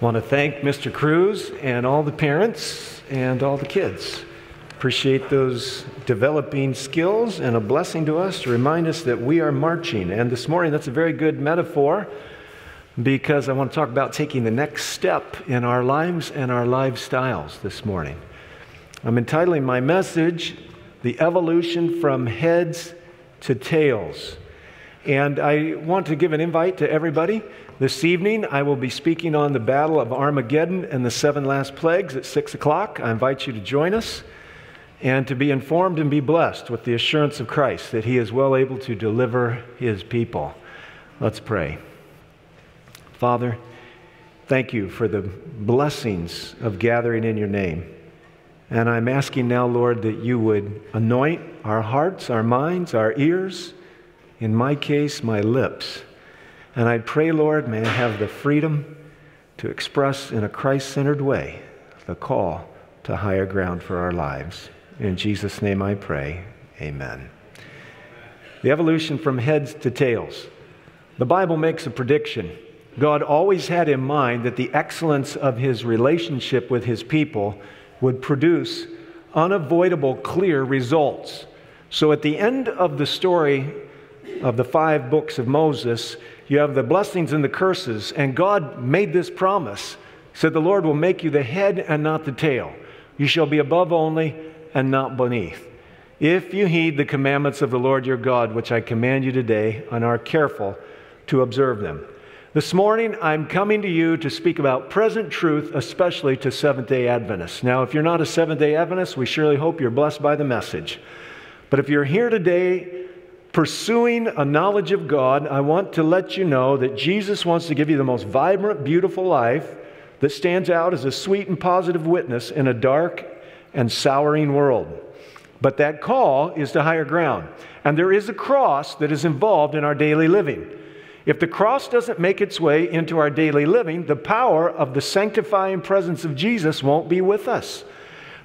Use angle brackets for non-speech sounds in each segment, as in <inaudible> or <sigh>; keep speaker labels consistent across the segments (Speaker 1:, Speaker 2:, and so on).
Speaker 1: want to thank Mr. Cruz and all the parents and all the kids. Appreciate those developing skills and a blessing to us to remind us that we are marching. And this morning, that's a very good metaphor because I want to talk about taking the next step in our lives and our lifestyles this morning. I'm entitling my message, The Evolution from Heads to Tails. And I want to give an invite to everybody. This evening, I will be speaking on the Battle of Armageddon and the seven last plagues at 6 o'clock. I invite you to join us and to be informed and be blessed with the assurance of Christ that He is well able to deliver His people. Let's pray. Father, thank you for the blessings of gathering in your name. And I'm asking now, Lord, that you would anoint our hearts, our minds, our ears, in my case, my lips and I pray, Lord, may I have the freedom to express in a Christ centered way the call to higher ground for our lives. In Jesus' name I pray. Amen. The evolution from heads to tails. The Bible makes a prediction. God always had in mind that the excellence of his relationship with his people would produce unavoidable, clear results. So at the end of the story of the five books of Moses, you have the blessings and the curses, and God made this promise. He said, The Lord will make you the head and not the tail. You shall be above only and not beneath. If you heed the commandments of the Lord your God, which I command you today, and are careful to observe them. This morning, I'm coming to you to speak about present truth, especially to Seventh day Adventists. Now, if you're not a Seventh day Adventist, we surely hope you're blessed by the message. But if you're here today pursuing a knowledge of God, I want to let you know that Jesus wants to give you the most vibrant, beautiful life that stands out as a sweet and positive witness in a dark and souring world. But that call is to higher ground. And there is a cross that is involved in our daily living. If the cross doesn't make its way into our daily living, the power of the sanctifying presence of Jesus won't be with us.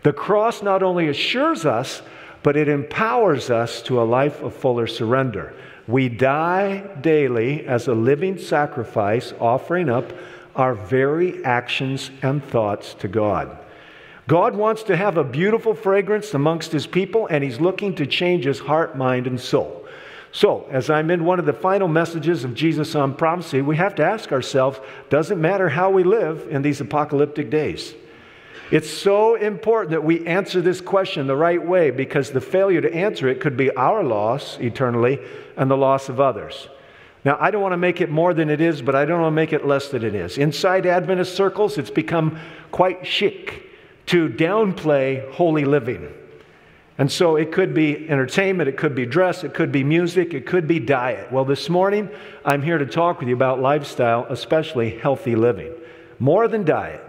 Speaker 1: The cross not only assures us but it empowers us to a life of fuller surrender. We die daily as a living sacrifice, offering up our very actions and thoughts to God. God wants to have a beautiful fragrance amongst his people, and he's looking to change his heart, mind, and soul. So, as I'm in one of the final messages of Jesus on prophecy, we have to ask ourselves does it matter how we live in these apocalyptic days? It's so important that we answer this question the right way because the failure to answer it could be our loss eternally and the loss of others. Now, I don't want to make it more than it is, but I don't want to make it less than it is. Inside Adventist circles, it's become quite chic to downplay holy living. And so it could be entertainment, it could be dress, it could be music, it could be diet. Well, this morning, I'm here to talk with you about lifestyle, especially healthy living. More than diet.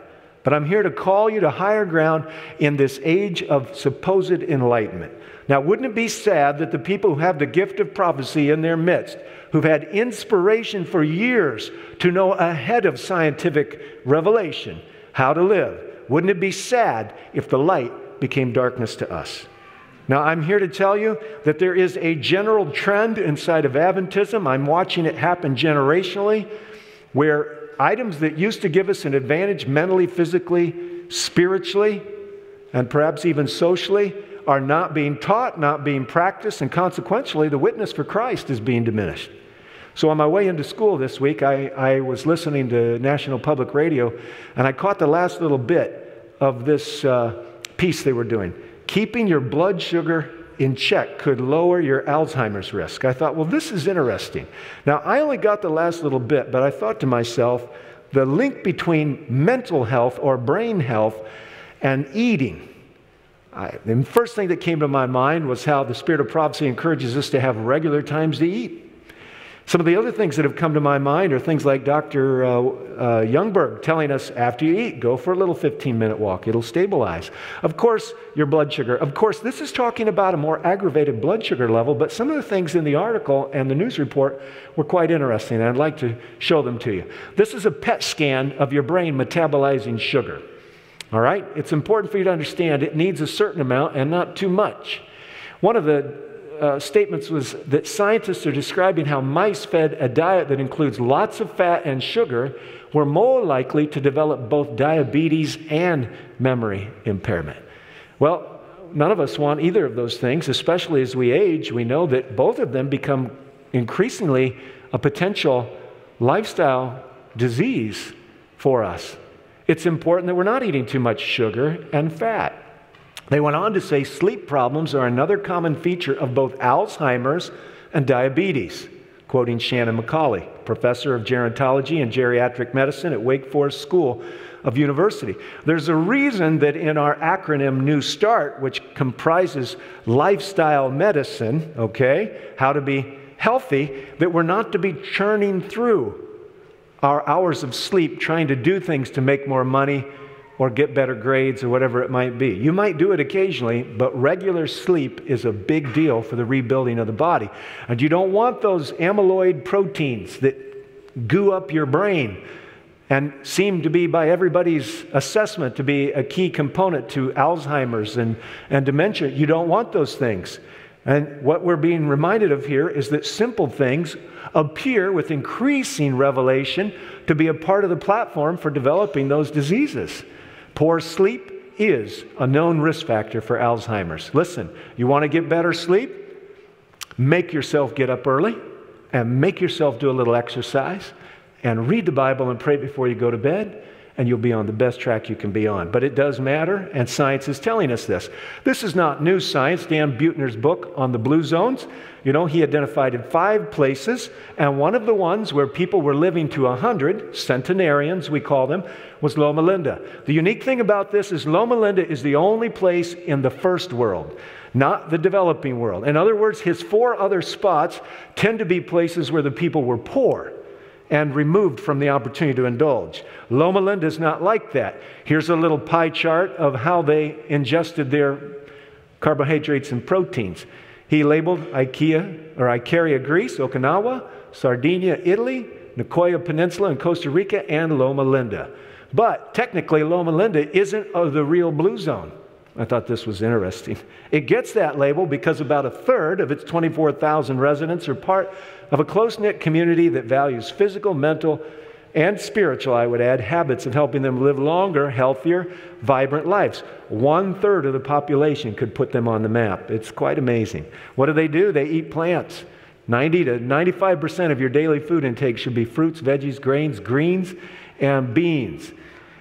Speaker 1: But I'm here to call you to higher ground in this age of supposed enlightenment. Now, wouldn't it be sad that the people who have the gift of prophecy in their midst, who've had inspiration for years to know ahead of scientific revelation how to live, wouldn't it be sad if the light became darkness to us? Now, I'm here to tell you that there is a general trend inside of Adventism. I'm watching it happen generationally where items that used to give us an advantage mentally, physically, spiritually, and perhaps even socially are not being taught, not being practiced, and consequently, the witness for Christ is being diminished. So, on my way into school this week, I, I was listening to National Public Radio, and I caught the last little bit of this uh, piece they were doing Keeping Your Blood Sugar in check could lower your Alzheimer's risk. I thought, well, this is interesting. Now, I only got the last little bit, but I thought to myself, the link between mental health or brain health and eating. I, the first thing that came to my mind was how the spirit of prophecy encourages us to have regular times to eat. Some of the other things that have come to my mind are things like Dr. Uh, uh, Youngberg telling us after you eat, go for a little 15 minute walk. It'll stabilize. Of course, your blood sugar. Of course, this is talking about a more aggravated blood sugar level, but some of the things in the article and the news report were quite interesting, and I'd like to show them to you. This is a PET scan of your brain metabolizing sugar. All right? It's important for you to understand it needs a certain amount and not too much. One of the uh, statements was that scientists are describing how mice fed a diet that includes lots of fat and sugar were more likely to develop both diabetes and memory impairment. Well, none of us want either of those things, especially as we age. We know that both of them become increasingly a potential lifestyle disease for us. It's important that we're not eating too much sugar and fat. They went on to say sleep problems are another common feature of both Alzheimer's and diabetes, quoting Shannon Macauley, professor of gerontology and geriatric medicine at Wake Forest School of University. There's a reason that in our acronym New Start, which comprises lifestyle medicine, okay, how to be healthy, that we're not to be churning through our hours of sleep trying to do things to make more money or get better grades or whatever it might be. You might do it occasionally, but regular sleep is a big deal for the rebuilding of the body. And you don't want those amyloid proteins that goo up your brain and seem to be, by everybody's assessment, to be a key component to Alzheimer's and, and dementia. You don't want those things. And what we're being reminded of here is that simple things appear with increasing revelation to be a part of the platform for developing those diseases. Poor sleep is a known risk factor for Alzheimer's. Listen, you want to get better sleep? Make yourself get up early and make yourself do a little exercise and read the Bible and pray before you go to bed and you'll be on the best track you can be on. But it does matter, and science is telling us this. This is not new science. Dan Buettner's book on the blue zones, you know, he identified five places, and one of the ones where people were living to 100, centenarians we call them, was Loma Linda. The unique thing about this is Loma Linda is the only place in the first world not the developing world. In other words, his four other spots tend to be places where the people were poor and removed from the opportunity to indulge. Loma Linda is not like that. Here's a little pie chart of how they ingested their carbohydrates and proteins. He labeled Ikea or Icaria, Greece, Okinawa, Sardinia, Italy, Nicoya Peninsula in Costa Rica, and Loma Linda. But technically, Loma Linda isn't of the real blue zone. I thought this was interesting. It gets that label because about a third of its 24,000 residents are part of a close knit community that values physical, mental, and spiritual, I would add, habits of helping them live longer, healthier, vibrant lives. One third of the population could put them on the map. It's quite amazing. What do they do? They eat plants. 90 to 95% of your daily food intake should be fruits, veggies, grains, greens, and beans.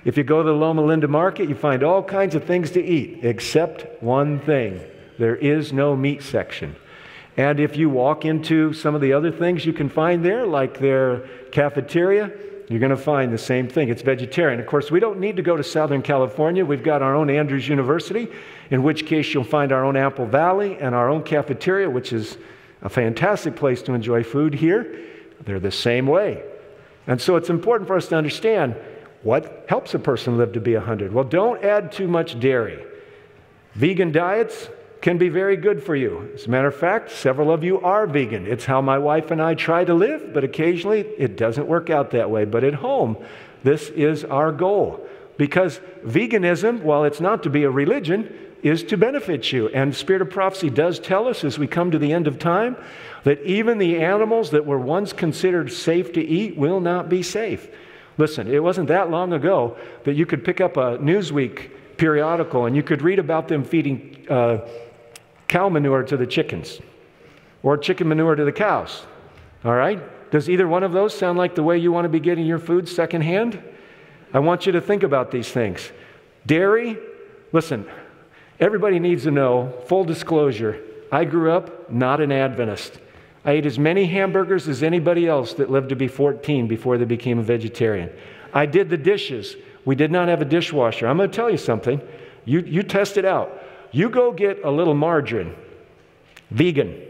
Speaker 1: If you go to the Loma Linda market, you find all kinds of things to eat, except one thing there is no meat section. And if you walk into some of the other things you can find there, like their cafeteria, you're going to find the same thing. It's vegetarian. Of course, we don't need to go to Southern California. We've got our own Andrews University, in which case you'll find our own Apple Valley and our own cafeteria, which is a fantastic place to enjoy food here. They're the same way. And so it's important for us to understand what helps a person live to be 100. Well, don't add too much dairy. Vegan diets, can be very good for you. As a matter of fact, several of you are vegan. It's how my wife and I try to live, but occasionally it doesn't work out that way. But at home, this is our goal. Because veganism, while it's not to be a religion, is to benefit you. And Spirit of Prophecy does tell us as we come to the end of time that even the animals that were once considered safe to eat will not be safe. Listen, it wasn't that long ago that you could pick up a Newsweek periodical and you could read about them feeding. Uh, cow manure to the chickens or chicken manure to the cows. All right? Does either one of those sound like the way you want to be getting your food secondhand? I want you to think about these things. Dairy, listen, everybody needs to know, full disclosure, I grew up not an Adventist. I ate as many hamburgers as anybody else that lived to be 14 before they became a vegetarian. I did the dishes. We did not have a dishwasher. I'm going to tell you something. You, you test it out. You go get a little margarine, vegan,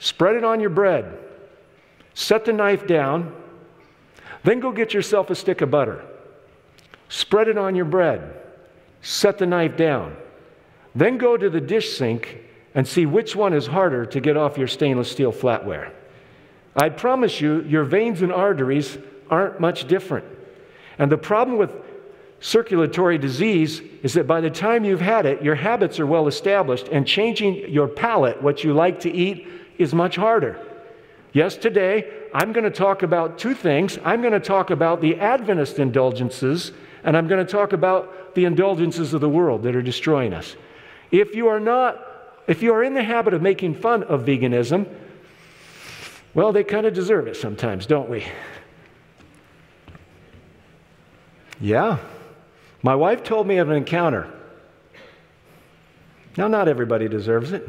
Speaker 1: spread it on your bread, set the knife down, then go get yourself a stick of butter, spread it on your bread, set the knife down, then go to the dish sink and see which one is harder to get off your stainless steel flatware. I promise you, your veins and arteries aren't much different. And the problem with circulatory disease is that by the time you've had it, your habits are well established, and changing your palate, what you like to eat, is much harder. Yes, today I'm going to talk about two things. I'm going to talk about the Adventist indulgences, and I'm going to talk about the indulgences of the world that are destroying us. If you are not, if you are in the habit of making fun of veganism, well, they kind of deserve it sometimes, don't we? Yeah. My wife told me of an encounter. Now, not everybody deserves it,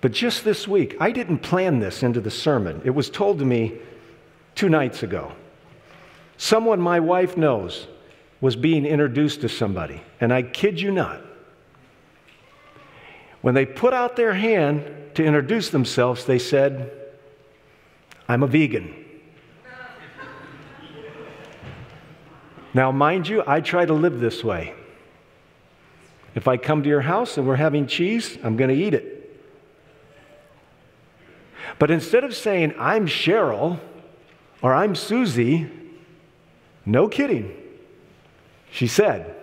Speaker 1: but just this week, I didn't plan this into the sermon. It was told to me two nights ago. Someone my wife knows was being introduced to somebody, and I kid you not. When they put out their hand to introduce themselves, they said, I'm a vegan. Now, mind you, I try to live this way. If I come to your house and we're having cheese, I'm going to eat it. But instead of saying, I'm Cheryl or I'm Susie, no kidding, she said,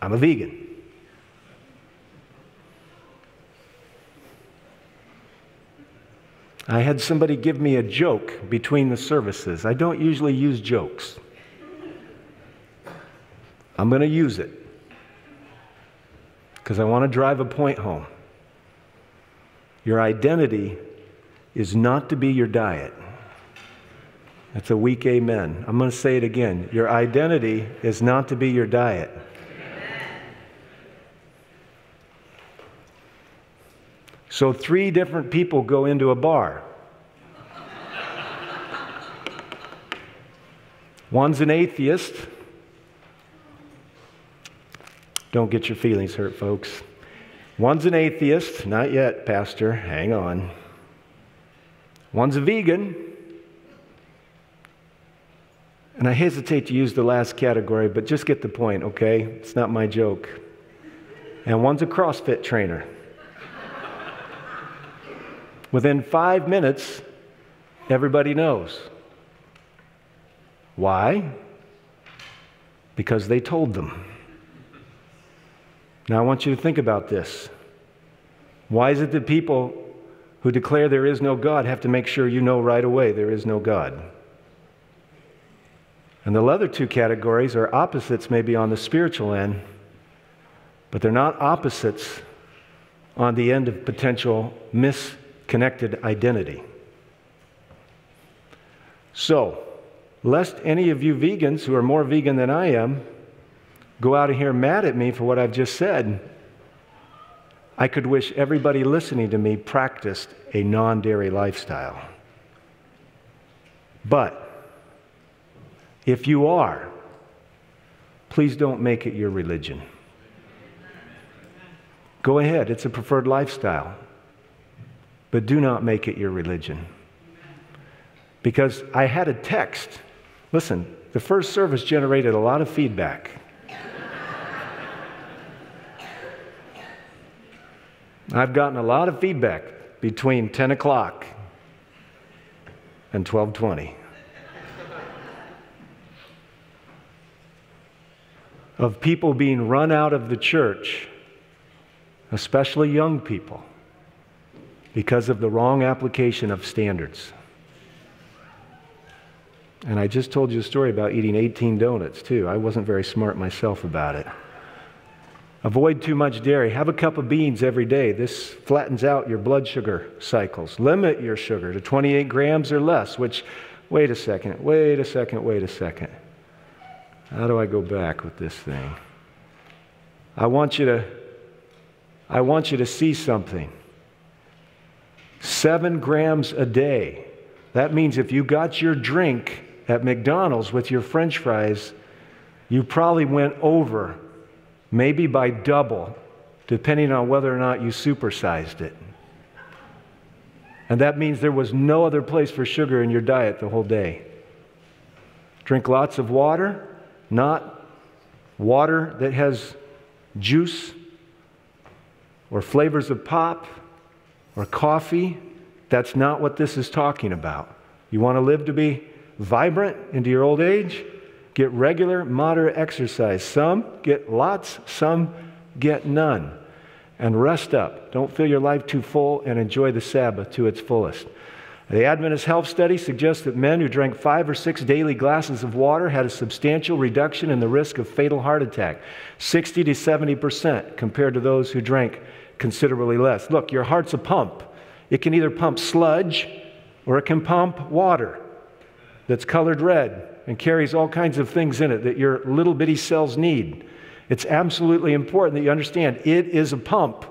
Speaker 1: I'm a vegan. I had somebody give me a joke between the services. I don't usually use jokes. I'm going to use it because I want to drive a point home. Your identity is not to be your diet. That's a weak amen. I'm going to say it again. Your identity is not to be your diet. So, three different people go into a bar. One's an atheist, don't get your feelings hurt, folks. One's an atheist, not yet, Pastor, hang on. One's a vegan. And I hesitate to use the last category, but just get the point, okay? It's not my joke. And one's a CrossFit trainer. Within five minutes, everybody knows. Why? Because they told them. Now, I want you to think about this. Why is it that people who declare there is no God have to make sure you know right away there is no God? And the other two categories are opposites, maybe on the spiritual end, but they're not opposites on the end of potential misconnected identity. So, lest any of you vegans who are more vegan than I am go out of here mad at me for what I've just said, I could wish everybody listening to me practiced a non dairy lifestyle. But if you are, please don't make it your religion. Go ahead, it's a preferred lifestyle. But do not make it your religion. Because I had a text. Listen, the first service generated a lot of feedback. I've gotten a lot of feedback between 10 o'clock and 1220 of people being run out of the church, especially young people, because of the wrong application of standards. And I just told you a story about eating 18 donuts, too. I wasn't very smart myself about it. Avoid too much dairy. Have a cup of beans every day. This flattens out your blood sugar cycles. Limit your sugar to 28 grams or less, which, wait a second, wait a second, wait a second. How do I go back with this thing? I want you to I want you to see something. 7 grams a day. That means if you got your drink at McDonald's with your french fries, you probably went over maybe by double, depending on whether or not you supersized it. And that means there was no other place for sugar in your diet the whole day. Drink lots of water, not water that has juice or flavors of pop or coffee. That's not what this is talking about. You want to live to be vibrant into your old age? Get regular, moderate exercise. Some get lots, some get none. And rest up. Don't fill your life too full and enjoy the Sabbath to its fullest. The Adventist Health Study suggests that men who drank five or six daily glasses of water had a substantial reduction in the risk of fatal heart attack 60 to 70 percent compared to those who drank considerably less. Look, your heart's a pump. It can either pump sludge or it can pump water that's colored red and carries all kinds of things in it that your little bitty cells need. It's absolutely important that you understand it is a pump.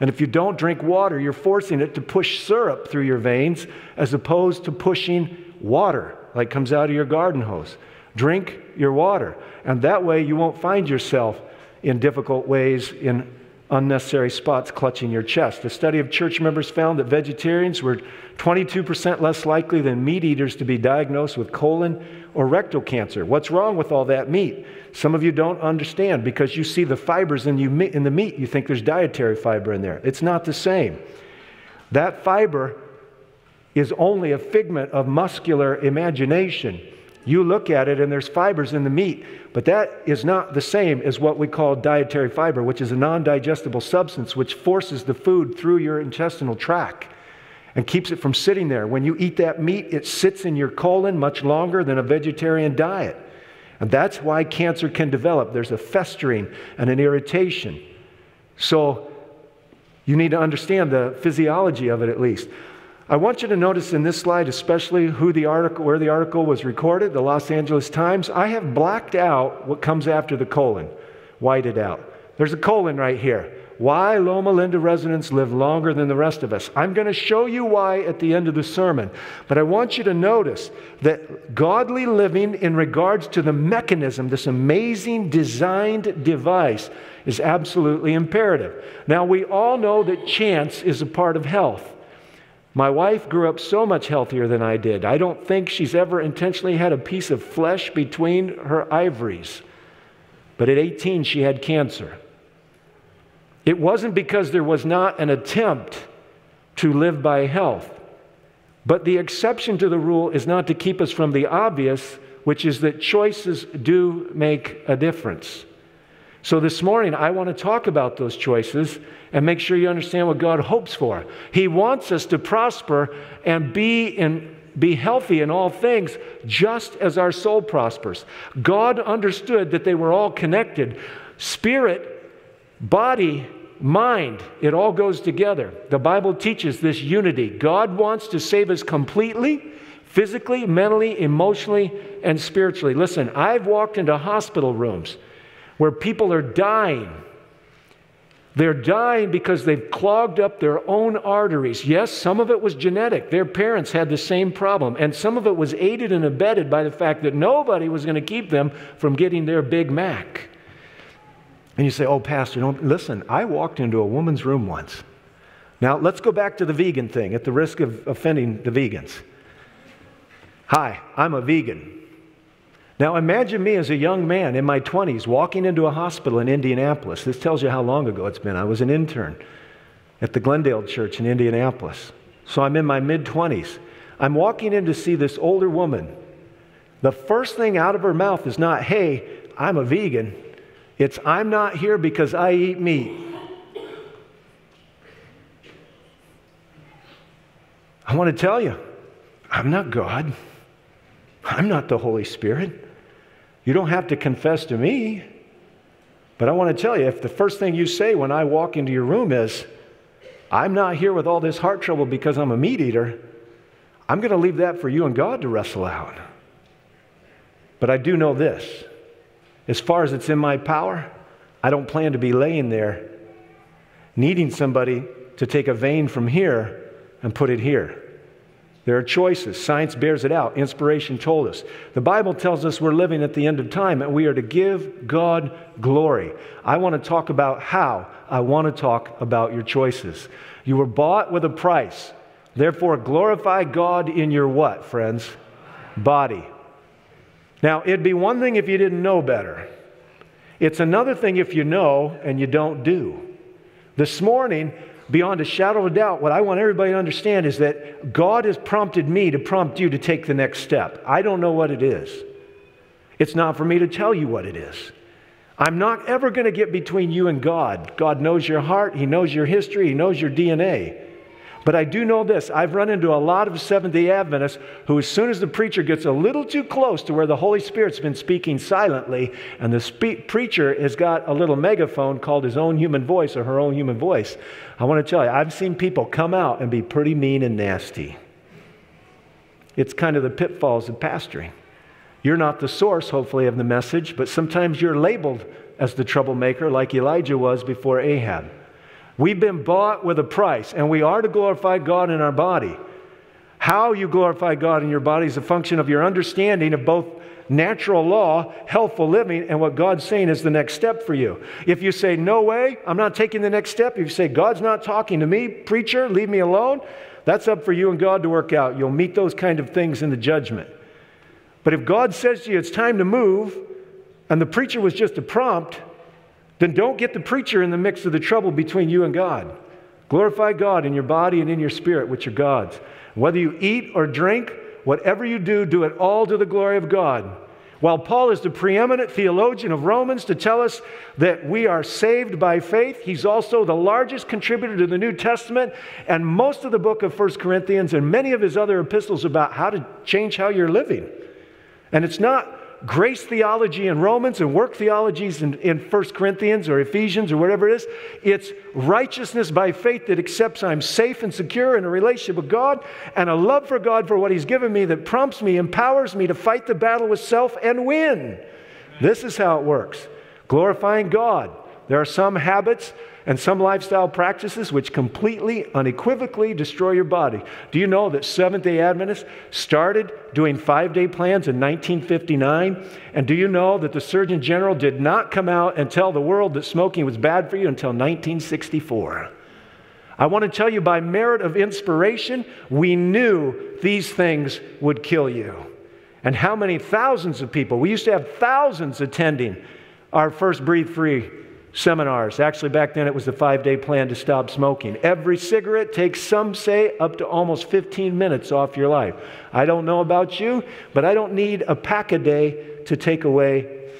Speaker 1: And if you don't drink water, you're forcing it to push syrup through your veins as opposed to pushing water like comes out of your garden hose. Drink your water. And that way you won't find yourself in difficult ways in unnecessary spots clutching your chest. A study of church members found that vegetarians were 22% less likely than meat eaters to be diagnosed with colon or rectal cancer. What's wrong with all that meat? Some of you don't understand because you see the fibers in, you, in the meat, you think there's dietary fiber in there. It's not the same. That fiber is only a figment of muscular imagination. You look at it and there's fibers in the meat, but that is not the same as what we call dietary fiber, which is a non digestible substance which forces the food through your intestinal tract and keeps it from sitting there. When you eat that meat, it sits in your colon much longer than a vegetarian diet. And that's why cancer can develop. There's a festering and an irritation. So you need to understand the physiology of it at least. I want you to notice in this slide, especially who the article, where the article was recorded, the Los Angeles Times. I have blacked out what comes after the colon, whited out. There's a colon right here. Why Loma Linda residents live longer than the rest of us. I'm going to show you why at the end of the sermon. But I want you to notice that godly living in regards to the mechanism, this amazing designed device, is absolutely imperative. Now, we all know that chance is a part of health. My wife grew up so much healthier than I did. I don't think she's ever intentionally had a piece of flesh between her ivories. But at 18, she had cancer. It wasn't because there was not an attempt to live by health. But the exception to the rule is not to keep us from the obvious, which is that choices do make a difference. So this morning, I want to talk about those choices and make sure you understand what God hopes for. He wants us to prosper and be in be healthy in all things, just as our soul prospers. God understood that they were all connected. Spirit, body, mind, it all goes together. The Bible teaches this unity. God wants to save us completely, physically, mentally, emotionally, and spiritually. Listen, I've walked into hospital rooms where people are dying. They're dying because they've clogged up their own arteries. Yes, some of it was genetic. Their parents had the same problem. And some of it was aided and abetted by the fact that nobody was going to keep them from getting their Big Mac. And you say, oh, Pastor, don't, listen, I walked into a woman's room once. Now, let's go back to the vegan thing at the risk of offending the vegans. Hi, I'm a vegan. Now imagine me as a young man in my 20s walking into a hospital in Indianapolis. This tells you how long ago it's been. I was an intern at the Glendale Church in Indianapolis. So I'm in my mid 20s. I'm walking in to see this older woman. The first thing out of her mouth is not, hey, I'm a vegan. It's, I'm not here because I eat meat. I want to tell you, I'm not God. I'm not the Holy Spirit. You don't have to confess to me. But I want to tell you if the first thing you say when I walk into your room is, I'm not here with all this heart trouble because I'm a meat eater, I'm going to leave that for you and God to wrestle out. But I do know this as far as it's in my power, I don't plan to be laying there needing somebody to take a vein from here and put it here. There are choices. Science bears it out. Inspiration told us. The Bible tells us we're living at the end of time and we are to give God glory. I want to talk about how. I want to talk about your choices. You were bought with a price. Therefore, glorify God in your what, friends? Body. Now, it'd be one thing if you didn't know better. It's another thing if you know and you don't do. This morning, beyond a shadow of a doubt, what I want everybody to understand is that God has prompted me to prompt you to take the next step. I don't know what it is. It's not for me to tell you what it is. I'm not ever going to get between you and God. God knows your heart, He knows your history, He knows your DNA. But I do know this I've run into a lot of Seventh day Adventists who, as soon as the preacher gets a little too close to where the Holy Spirit's been speaking silently, and the preacher has got a little megaphone called his own human voice or her own human voice, I want to tell you, I've seen people come out and be pretty mean and nasty. It's kind of the pitfalls of pastoring. You're not the source, hopefully, of the message, but sometimes you're labeled as the troublemaker, like Elijah was before Ahab. We've been bought with a price, and we are to glorify God in our body. How you glorify God in your body is a function of your understanding of both natural law, healthful living, and what God's saying is the next step for you. If you say, No way, I'm not taking the next step, if you say, God's not talking to me, preacher, leave me alone, that's up for you and God to work out. You'll meet those kind of things in the judgment. But if God says to you, It's time to move, and the preacher was just a prompt, then don't get the preacher in the mix of the trouble between you and God. Glorify God in your body and in your spirit, which are God's. Whether you eat or drink, whatever you do, do it all to the glory of God. While Paul is the preeminent theologian of Romans to tell us that we are saved by faith, he's also the largest contributor to the New Testament and most of the book of 1 Corinthians and many of his other epistles about how to change how you're living. And it's not grace theology in Romans and work theologies in, in 1 Corinthians or Ephesians or whatever it is. It's righteousness by faith that accepts I'm safe and secure in a relationship with God and a love for God for what He's given me that prompts me, empowers me to fight the battle with self and win. This is how it works glorifying God. There are some habits and some lifestyle practices which completely, unequivocally destroy your body. Do you know that Seventh day Adventists started doing five day plans in 1959? And do you know that the Surgeon General did not come out and tell the world that smoking was bad for you until 1964? I want to tell you by merit of inspiration, we knew these things would kill you. And how many thousands of people, we used to have thousands attending our first Breathe Free seminars. Actually, back then it was the five day plan to stop smoking. Every cigarette takes, some say, up to almost 15 minutes off your life. I don't know about you, but I don't need a pack a day to take away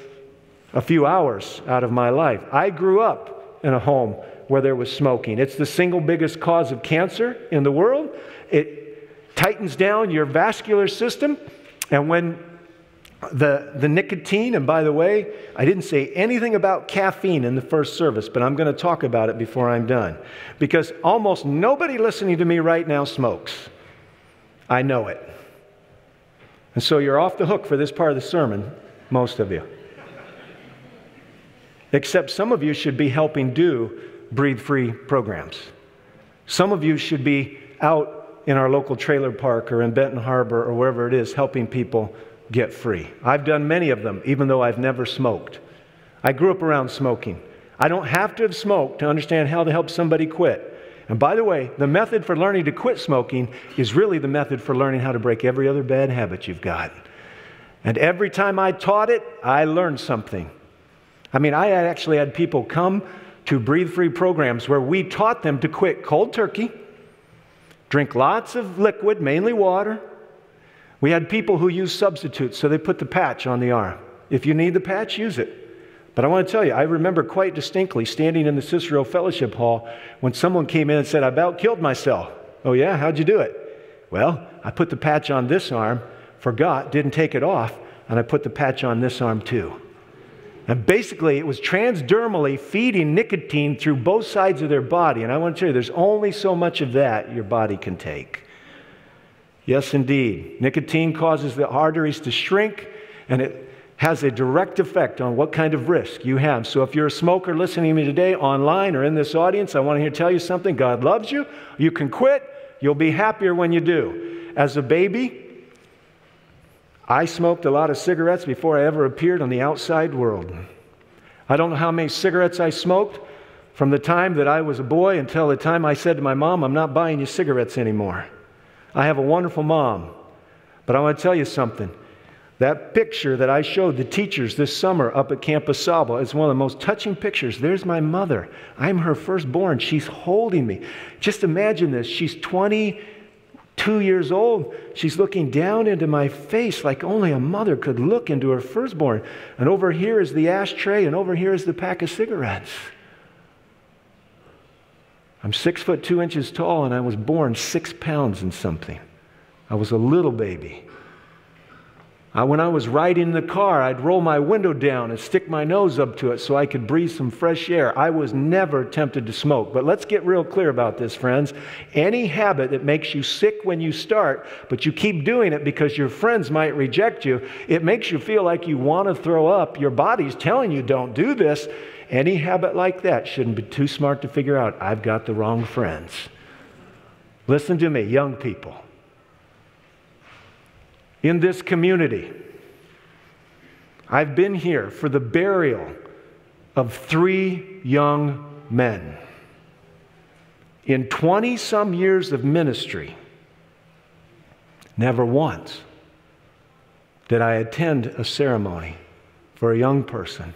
Speaker 1: a few hours out of my life. I grew up in a home where there was smoking. It's the single biggest cause of cancer in the world. It tightens down your vascular system. And when the, the nicotine, and by the way, I didn't say anything about caffeine in the first service, but I'm going to talk about it before I'm done. Because almost nobody listening to me right now smokes. I know it. And so you're off the hook for this part of the sermon, most of you. Except some of you should be helping do breathe free programs. Some of you should be out in our local trailer park or in Benton Harbor or wherever it is helping people get free. I've done many of them, even though I've never smoked. I grew up around smoking. I don't have to have smoked to understand how to help somebody quit. And by the way, the method for learning to quit smoking is really the method for learning how to break every other bad habit you've got. And every time I taught it, I learned something. I mean, I actually had people come to breathe free programs where we taught them to quit cold turkey, drink lots of liquid, mainly water, we had people who used substitutes, so they put the patch on the arm. If you need the patch, use it. But I want to tell you, I remember quite distinctly standing in the Cicero Fellowship Hall when someone came in and said, I about killed myself. Oh, yeah? How'd you do it? Well, I put the patch on this arm, forgot, didn't take it off, and I put the patch on this arm too. And basically, it was transdermally feeding nicotine through both sides of their body. And I want to tell you, there's only so much of that your body can take. Yes, indeed. Nicotine causes the arteries to shrink, and it has a direct effect on what kind of risk you have. So, if you're a smoker listening to me today online or in this audience, I want to tell you something. God loves you. You can quit. You'll be happier when you do. As a baby, I smoked a lot of cigarettes before I ever appeared on the outside world. I don't know how many cigarettes I smoked from the time that I was a boy until the time I said to my mom, I'm not buying you cigarettes anymore. I have a wonderful mom. But I want to tell you something. That picture that I showed the teachers this summer up at Camp Au Sable is one of the most touching pictures. There's my mother. I'm her firstborn. She's holding me. Just imagine this. She's 22 years old. She's looking down into my face like only a mother could look into her firstborn. And over here is the ashtray, and over here is the pack of cigarettes. I'm six foot two inches tall, and I was born six pounds and something. I was a little baby. Uh, when I was riding the car, I'd roll my window down and stick my nose up to it so I could breathe some fresh air. I was never tempted to smoke. But let's get real clear about this, friends. Any habit that makes you sick when you start, but you keep doing it because your friends might reject you, it makes you feel like you want to throw up. Your body's telling you don't do this. Any habit like that shouldn't be too smart to figure out I've got the wrong friends. Listen to me, young people in this community. I've been here for the burial of three young men. In 20 some years of ministry, never once did I attend a ceremony for a young person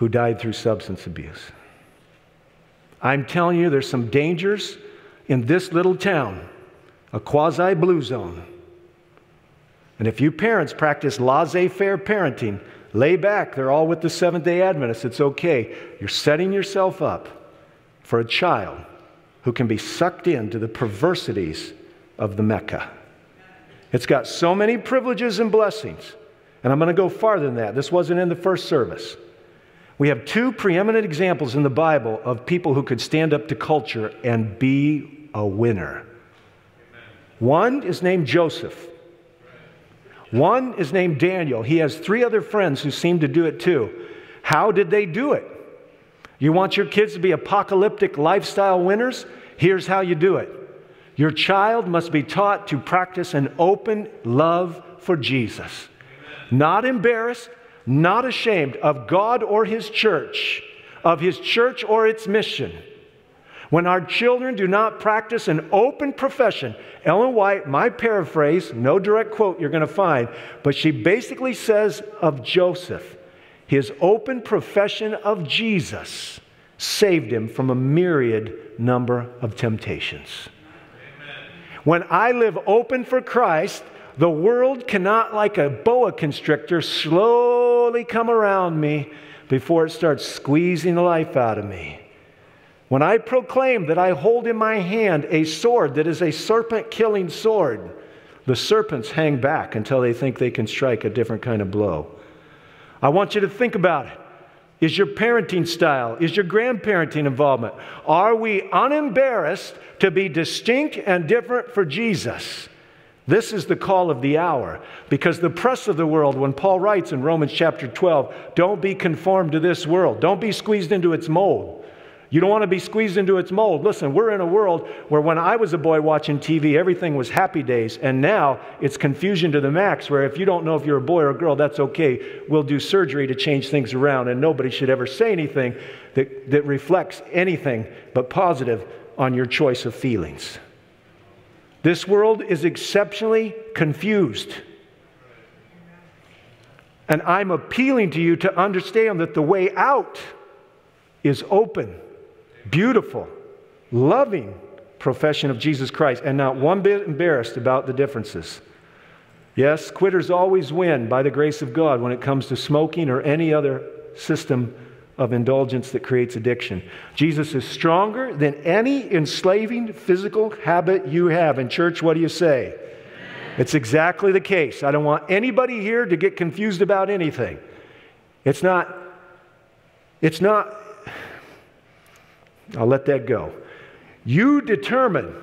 Speaker 1: who died through substance abuse. I'm telling you, there's some dangers in this little town, a quasi blue zone and if you parents practice laissez faire parenting, lay back, they're all with the Seventh day Adventists, it's okay. You're setting yourself up for a child who can be sucked into the perversities of the Mecca. It's got so many privileges and blessings. And I'm going to go farther than that. This wasn't in the first service. We have two preeminent examples in the Bible of people who could stand up to culture and be a winner. One is named Joseph. One is named Daniel. He has three other friends who seem to do it too. How did they do it? You want your kids to be apocalyptic lifestyle winners? Here's how you do it. Your child must be taught to practice an open love for Jesus. Not embarrassed, not ashamed of God or His church, of His church or its mission. When our children do not practice an open profession, Ellen White, my paraphrase, no direct quote you're going to find, but she basically says of Joseph, his open profession of Jesus saved him from a myriad number of temptations. Amen. When I live open for Christ, the world cannot, like a boa constrictor, slowly come around me before it starts squeezing the life out of me. When I proclaim that I hold in my hand a sword that is a serpent killing sword, the serpents hang back until they think they can strike a different kind of blow. I want you to think about it. Is your parenting style, is your grandparenting involvement? Are we unembarrassed to be distinct and different for Jesus? This is the call of the hour because the press of the world, when Paul writes in Romans chapter 12, don't be conformed to this world, don't be squeezed into its mold. You don't want to be squeezed into its mold. Listen, we're in a world where when I was a boy watching TV, everything was happy days. And now it's confusion to the max, where if you don't know if you're a boy or a girl, that's okay. We'll do surgery to change things around. And nobody should ever say anything that, that reflects anything but positive on your choice of feelings. This world is exceptionally confused. And I'm appealing to you to understand that the way out is open beautiful, loving profession of Jesus Christ, and not one bit embarrassed about the differences. Yes, quitters always win by the grace of God when it comes to smoking or any other system of indulgence that creates addiction. Jesus is stronger than any enslaving physical habit you have. In church, what do you say? It's exactly the case. I don't want anybody here to get confused about anything. It's not, it's not I'll let that go. You determine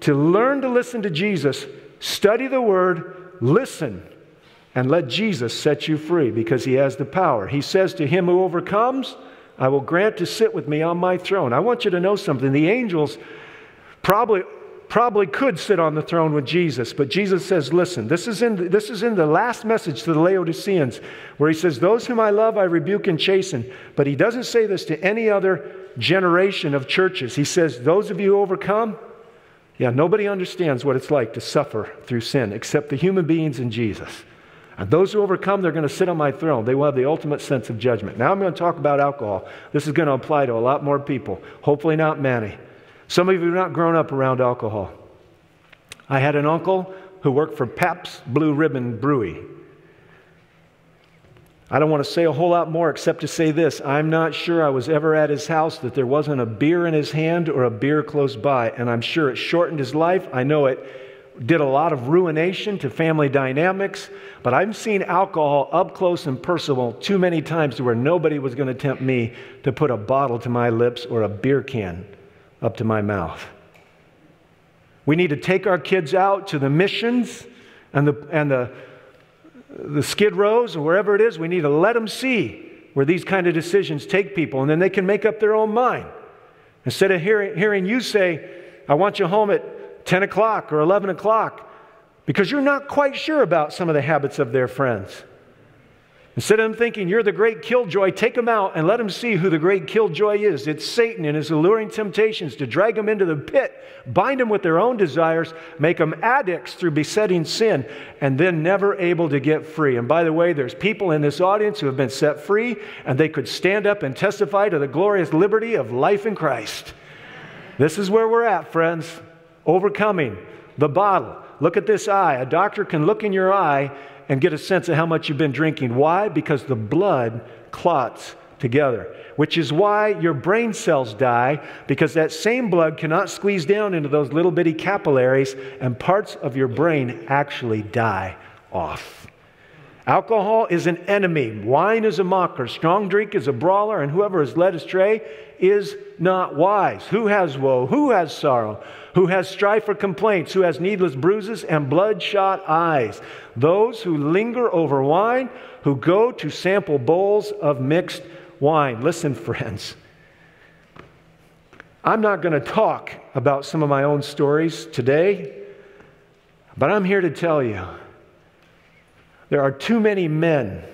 Speaker 1: to learn to listen to Jesus, study the Word, listen, and let Jesus set you free because He has the power. He says to him who overcomes, I will grant to sit with me on my throne. I want you to know something. The angels probably probably could sit on the throne with Jesus, but Jesus says, Listen, this is, in the, this is in the last message to the Laodiceans, where he says, Those whom I love, I rebuke and chasten. But he doesn't say this to any other generation of churches. He says, Those of you who overcome, yeah, nobody understands what it's like to suffer through sin except the human beings in Jesus. And those who overcome, they're going to sit on my throne. They will have the ultimate sense of judgment. Now I'm going to talk about alcohol. This is going to apply to a lot more people, hopefully not many. Some of you have not grown up around alcohol. I had an uncle who worked for Pabst Blue Ribbon Brewery. I don't want to say a whole lot more except to say this I'm not sure I was ever at his house that there wasn't a beer in his hand or a beer close by, and I'm sure it shortened his life. I know it did a lot of ruination to family dynamics, but I've seen alcohol up close and personal too many times to where nobody was going to tempt me to put a bottle to my lips or a beer can up to my mouth. We need to take our kids out to the missions and the, and the, the skid rows or wherever it is. We need to let them see where these kind of decisions take people, and then they can make up their own mind. Instead of hearing, hearing you say, I want you home at 10 o'clock or 11 o'clock because you're not quite sure about some of the habits of their friends. Instead of them thinking you're the great killjoy, take them out and let them see who the great killjoy is. It's Satan and his alluring temptations to drag them into the pit, bind them with their own desires, make them addicts through besetting sin, and then never able to get free. And by the way, there's people in this audience who have been set free, and they could stand up and testify to the glorious liberty of life in Christ. This is where we're at, friends overcoming the bottle. Look at this eye. A doctor can look in your eye and get a sense of how much you've been drinking. Why? Because the blood clots together, which is why your brain cells die, because that same blood cannot squeeze down into those little bitty capillaries, and parts of your brain actually die off. Alcohol is an enemy. Wine is a mocker. Strong drink is a brawler. And whoever is led astray is not wise. Who has woe? Who has sorrow? Who has strife or complaints? Who has needless bruises and bloodshot eyes? Those who linger over wine, who go to sample bowls of mixed wine. Listen, <laughs> friends. I'm not going to talk about some of my own stories today, but I'm here to tell you there are too many men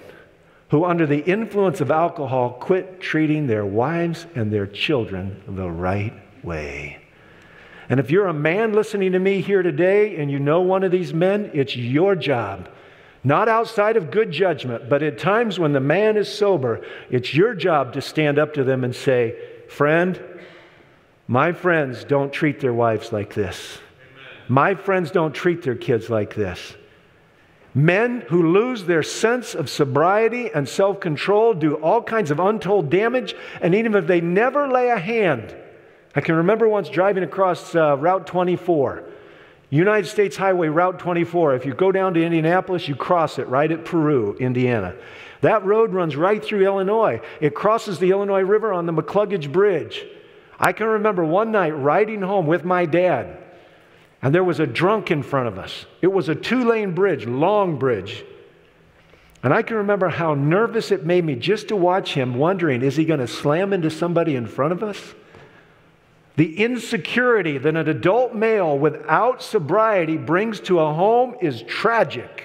Speaker 1: who, under the influence of alcohol, quit treating their wives and their children the right way. And if you're a man listening to me here today and you know one of these men, it's your job. Not outside of good judgment, but at times when the man is sober, it's your job to stand up to them and say, Friend, my friends don't treat their wives like this. My friends don't treat their kids like this. Men who lose their sense of sobriety and self control do all kinds of untold damage, and even if they never lay a hand, I can remember once driving across uh, Route 24, United States Highway Route 24. If you go down to Indianapolis, you cross it right at Peru, Indiana. That road runs right through Illinois. It crosses the Illinois River on the McCluggage Bridge. I can remember one night riding home with my dad, and there was a drunk in front of us. It was a two lane bridge, long bridge. And I can remember how nervous it made me just to watch him, wondering, is he going to slam into somebody in front of us? The insecurity that an adult male without sobriety brings to a home is tragic,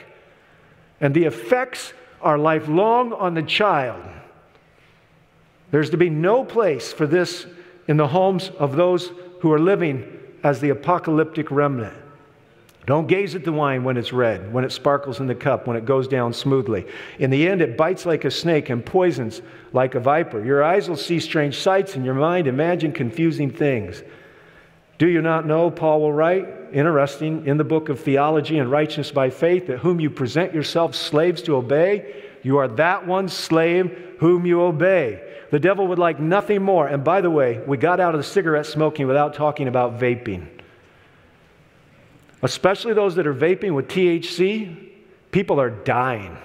Speaker 1: and the effects are lifelong on the child. There's to be no place for this in the homes of those who are living as the apocalyptic remnant. Don't gaze at the wine when it's red, when it sparkles in the cup, when it goes down smoothly. In the end, it bites like a snake and poisons like a viper. Your eyes will see strange sights, and your mind imagine confusing things. Do you not know, Paul will write, interesting, in the book of Theology and Righteousness by Faith, that whom you present yourselves slaves to obey, you are that one slave whom you obey. The devil would like nothing more. And by the way, we got out of the cigarette smoking without talking about vaping especially those that are vaping with THC, people are dying.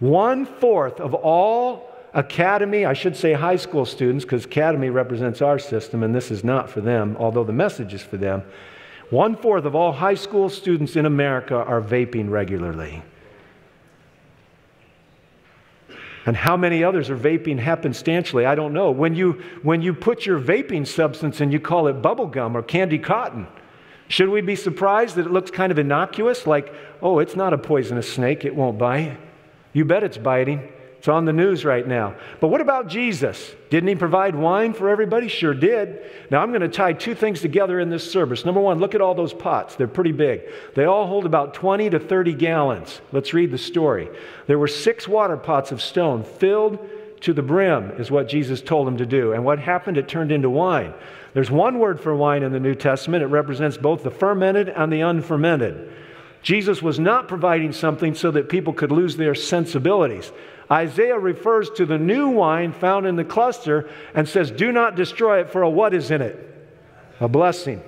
Speaker 1: One fourth of all academy, I should say high school students, because academy represents our system and this is not for them, although the message is for them. One fourth of all high school students in America are vaping regularly. And how many others are vaping happenstantially? I don't know. When you, when you put your vaping substance and you call it bubble gum or candy cotton, should we be surprised that it looks kind of innocuous, like, oh, it's not a poisonous snake, it won't bite? You bet it's biting. It's on the news right now. But what about Jesus? Didn't he provide wine for everybody? Sure did. Now I'm going to tie two things together in this service. Number one, look at all those pots. They're pretty big. They all hold about 20 to 30 gallons. Let's read the story. There were six water pots of stone filled to the brim, is what Jesus told him to do. And what happened? It turned into wine. There's one word for wine in the New Testament, it represents both the fermented and the unfermented. Jesus was not providing something so that people could lose their sensibilities. Isaiah refers to the new wine found in the cluster and says, Do not destroy it, for a what is in it? A blessing.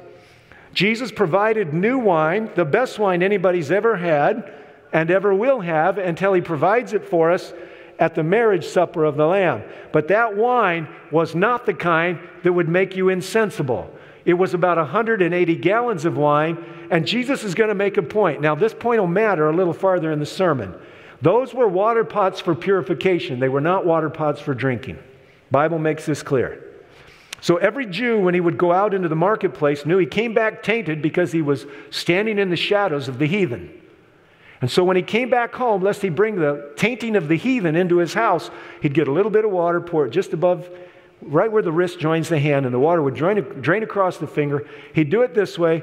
Speaker 1: Jesus provided new wine, the best wine anybody's ever had and ever will have, until he provides it for us at the marriage supper of the Lamb. But that wine was not the kind that would make you insensible. It was about 180 gallons of wine, and Jesus is going to make a point. Now, this point will matter a little farther in the sermon. Those were water pots for purification. They were not water pots for drinking. Bible makes this clear. So every Jew, when he would go out into the marketplace, knew he came back tainted because he was standing in the shadows of the heathen. And so when he came back home, lest he bring the tainting of the heathen into his house, he'd get a little bit of water, pour it just above, right where the wrist joins the hand, and the water would drain, drain across the finger. He'd do it this way,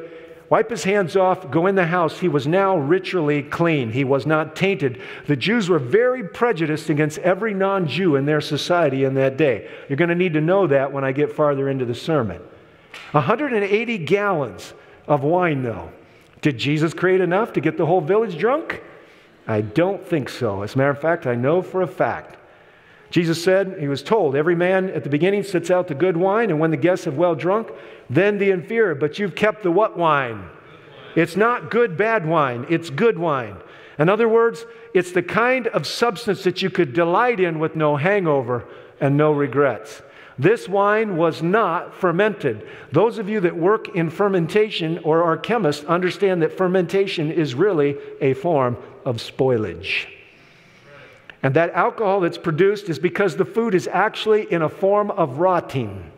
Speaker 1: wipe his hands off, go in the house. He was now ritually clean. He was not tainted. The Jews were very prejudiced against every non Jew in their society in that day. You're going to need to know that when I get farther into the sermon. 180 gallons of wine, though. Did Jesus create enough to get the whole village drunk? I don't think so. As a matter of fact, I know for a fact. Jesus said, He was told, every man at the beginning sits out the good wine, and when the guests have well drunk, then the inferior. But you've kept the what wine? It's not good, bad wine, it's good wine. In other words, it's the kind of substance that you could delight in with no hangover and no regrets. This wine was not fermented. Those of you that work in fermentation or are chemists understand that fermentation is really a form of spoilage. And that alcohol that's produced is because the food is actually in a form of rotting.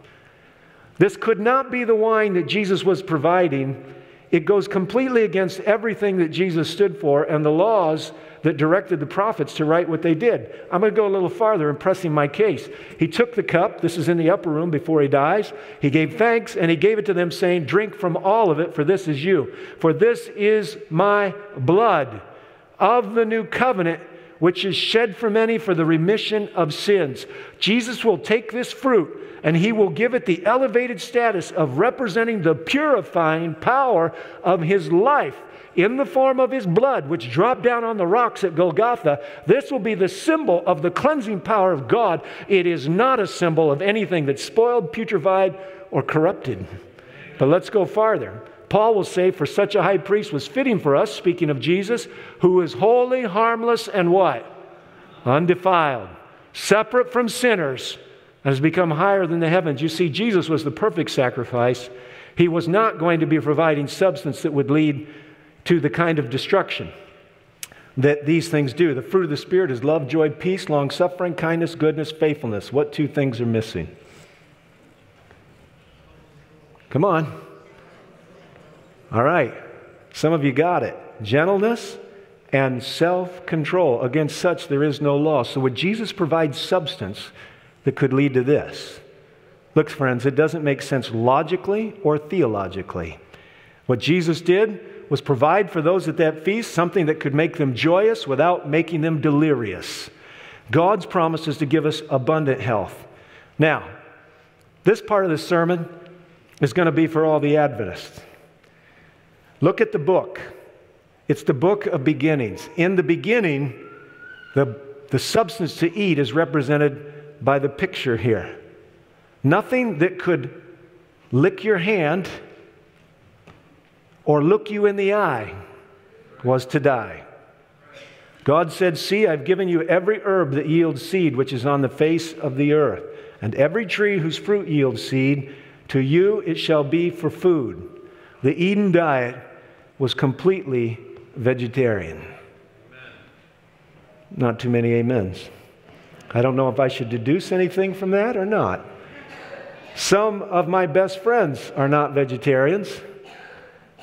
Speaker 1: This could not be the wine that Jesus was providing. It goes completely against everything that Jesus stood for and the laws that directed the prophets to write what they did. I'm going to go a little farther in pressing my case. He took the cup, this is in the upper room before he dies. He gave thanks and he gave it to them, saying, Drink from all of it, for this is you. For this is my blood of the new covenant which is shed for many for the remission of sins. Jesus will take this fruit and he will give it the elevated status of representing the purifying power of his life in the form of his blood, which dropped down on the rocks at Golgotha. This will be the symbol of the cleansing power of God. It is not a symbol of anything that's spoiled, putrefied, or corrupted. But let's go farther. Paul will say, For such a high priest was fitting for us, speaking of Jesus, who is holy, harmless, and what? Undefiled, separate from sinners, and has become higher than the heavens. You see, Jesus was the perfect sacrifice. He was not going to be providing substance that would lead to the kind of destruction that these things do. The fruit of the Spirit is love, joy, peace, long suffering, kindness, goodness, faithfulness. What two things are missing? Come on. All right. Some of you got it. Gentleness and self control. Against such there is no law. So, would Jesus provide substance that could lead to this? Look, friends, it doesn't make sense logically or theologically. What Jesus did was provide for those at that feast something that could make them joyous without making them delirious. God's promise is to give us abundant health. Now, this part of the sermon is going to be for all the Adventists. Look at the book. It's the book of beginnings. In the beginning, the, the substance to eat is represented by the picture here. Nothing that could lick your hand or look you in the eye was to die. God said, See, I've given you every herb that yields seed which is on the face of the earth, and every tree whose fruit yields seed, to you it shall be for food. The Eden diet was completely vegetarian. Not too many amens. I don't know if I should deduce anything from that or not. Some of my best friends are not vegetarians.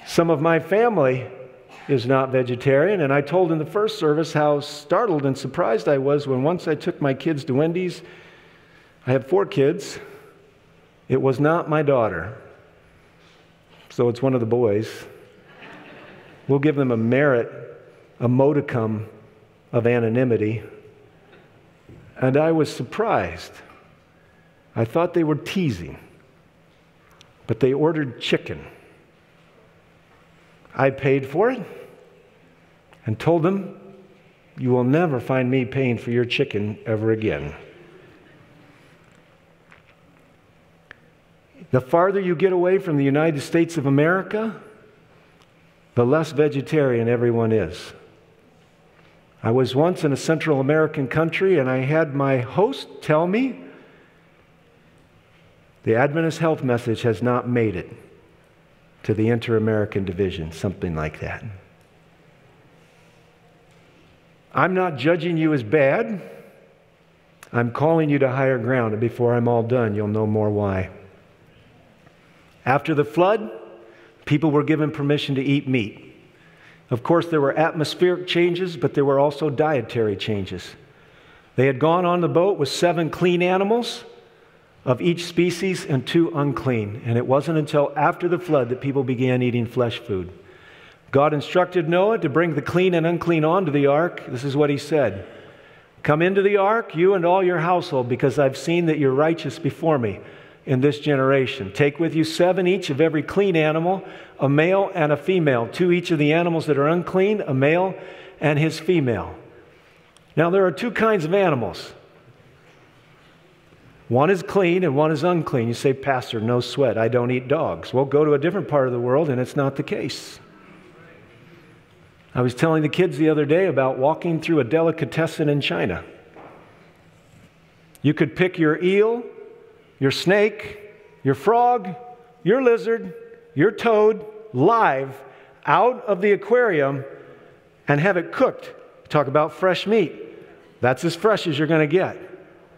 Speaker 1: Some of my family is not vegetarian. And I told in the first service how startled and surprised I was when once I took my kids to Wendy's. I have four kids. It was not my daughter. So it's one of the boys. We'll give them a merit, a modicum of anonymity. And I was surprised. I thought they were teasing, but they ordered chicken. I paid for it and told them, You will never find me paying for your chicken ever again. The farther you get away from the United States of America, the less vegetarian everyone is. I was once in a Central American country and I had my host tell me the Adventist health message has not made it to the Inter American Division, something like that. I'm not judging you as bad. I'm calling you to higher ground, and before I'm all done, you'll know more why. After the flood, people were given permission to eat meat. Of course, there were atmospheric changes, but there were also dietary changes. They had gone on the boat with seven clean animals of each species and two unclean. And it wasn't until after the flood that people began eating flesh food. God instructed Noah to bring the clean and unclean onto the ark. This is what he said Come into the ark, you and all your household, because I've seen that you're righteous before me in this generation. Take with you seven each of every clean animal, a male and a female, two each of the animals that are unclean, a male and his female. Now, there are two kinds of animals. One is clean and one is unclean. You say, Pastor, no sweat. I don't eat dogs. Well, go to a different part of the world and it's not the case. I was telling the kids the other day about walking through a delicatessen in China. You could pick your eel your snake, your frog, your lizard, your toad live out of the aquarium and have it cooked. Talk about fresh meat. That's as fresh as you're going to get.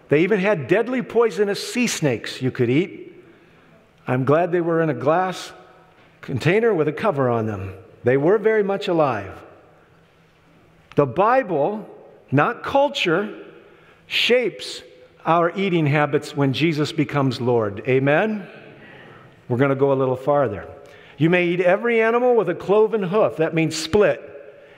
Speaker 1: They even had deadly poisonous sea snakes you could eat. I'm glad they were in a glass container with a cover on them. They were very much alive. The Bible, not culture, shapes our eating habits when Jesus becomes Lord. Amen? We're going to go a little farther. You may eat every animal with a cloven hoof. That means split.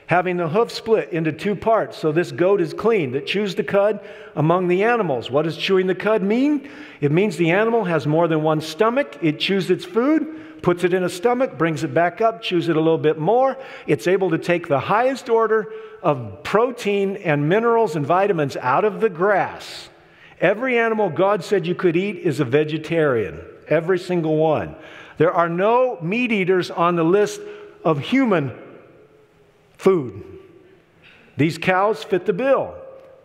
Speaker 1: Having the hoof split into two parts. So this goat is clean that chews the cud among the animals. What does chewing the cud mean? It means the animal has more than one stomach. It chews its food, puts it in a stomach, brings it back up, chews it a little bit more. It's able to take the highest order of protein and minerals and vitamins out of the grass Every animal God said you could eat is a vegetarian, every single one. There are no meat eaters on the list of human food. These cows fit the bill,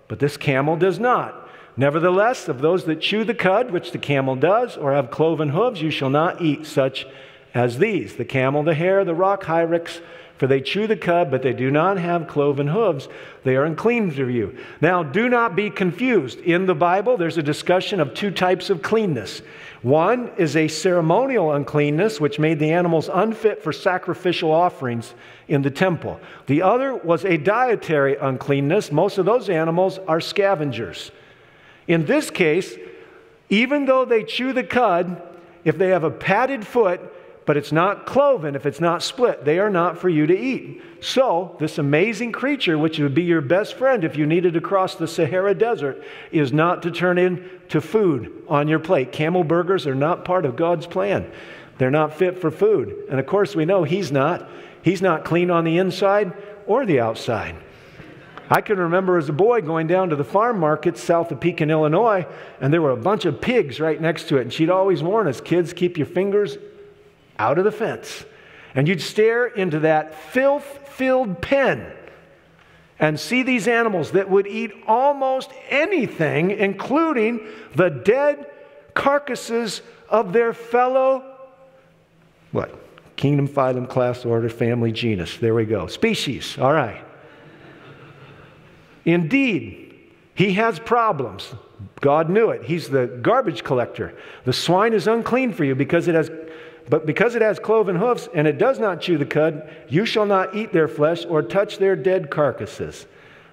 Speaker 1: but this camel does not. Nevertheless, of those that chew the cud, which the camel does, or have cloven hooves, you shall not eat such as these the camel, the hare, the rock hyrax, for they chew the cud, but they do not have cloven hooves. They are unclean to you. Now, do not be confused. In the Bible, there's a discussion of two types of cleanness. One is a ceremonial uncleanness, which made the animals unfit for sacrificial offerings in the temple. The other was a dietary uncleanness. Most of those animals are scavengers. In this case, even though they chew the cud, if they have a padded foot, but it's not cloven if it's not split. They are not for you to eat. So, this amazing creature, which would be your best friend if you needed to cross the Sahara Desert, is not to turn into food on your plate. Camel burgers are not part of God's plan, they're not fit for food. And of course, we know He's not. He's not clean on the inside or the outside. I can remember as a boy going down to the farm market south of Pekin, Illinois, and there were a bunch of pigs right next to it. And she'd always warn us kids, keep your fingers out of the fence. And you'd stare into that filth filled pen and see these animals that would eat almost anything, including the dead carcasses of their fellow, what? Kingdom, phylum, class, order, family, genus. There we go. Species. All right. Indeed, he has problems. God knew it. He's the garbage collector. The swine is unclean for you because it has but because it has cloven hoofs and it does not chew the cud, you shall not eat their flesh or touch their dead carcasses.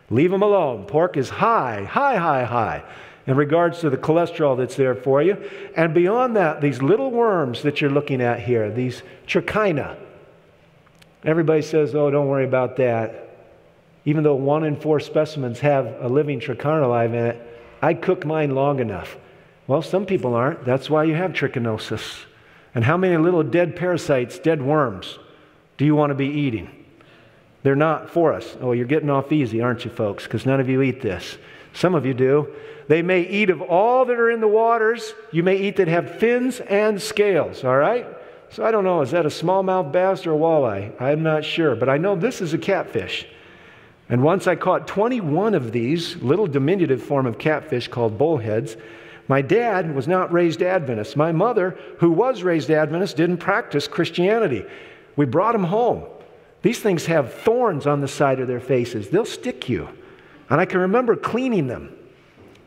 Speaker 1: Leave them alone. Pork is high, high, high, high in regards to the cholesterol that's there for you. And beyond that, these little worms that you're looking at here, these trichina. Everybody says, oh, don't worry about that. Even though one in four specimens have a living trichina alive in it, I cook mine long enough. Well, some people aren't. That's why you have trichinosis. And how many little dead parasites, dead worms, do you want to be eating? They're not for us. Oh, you're getting off easy, aren't you, folks? Because none of you eat this. Some of you do. They may eat of all that are in the waters. You may eat that have fins and scales, all right? So I don't know, is that a smallmouth bass or a walleye? I'm not sure, but I know this is a catfish. And once I caught 21 of these little diminutive form of catfish called bullheads. My dad was not raised Adventist. My mother, who was raised Adventist, didn't practice Christianity. We brought them home. These things have thorns on the side of their faces. They'll stick you. And I can remember cleaning them.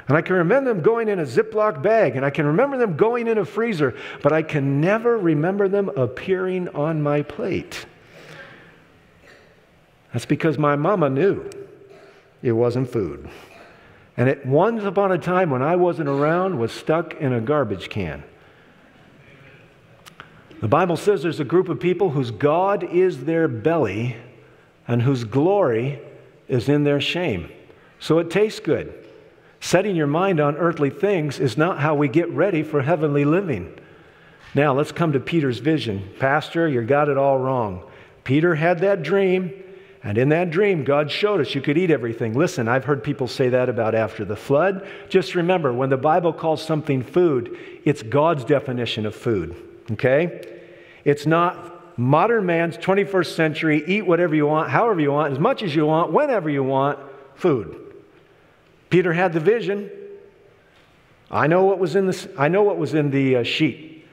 Speaker 1: And I can remember them going in a Ziploc bag, and I can remember them going in a freezer, but I can never remember them appearing on my plate. That's because my mama knew it wasn't food. And it once upon a time when I wasn't around was stuck in a garbage can. The Bible says there's a group of people whose God is their belly and whose glory is in their shame. So it tastes good. Setting your mind on earthly things is not how we get ready for heavenly living. Now, let's come to Peter's vision. Pastor, you got it all wrong. Peter had that dream, and in that dream, God showed us you could eat everything. Listen, I've heard people say that about after the flood. Just remember, when the Bible calls something food, it's God's definition of food. Okay? It's not modern man's 21st century, eat whatever you want, however you want, as much as you want, whenever you want, food. Peter had the vision. I know what was in the, I know what was in the uh, sheet.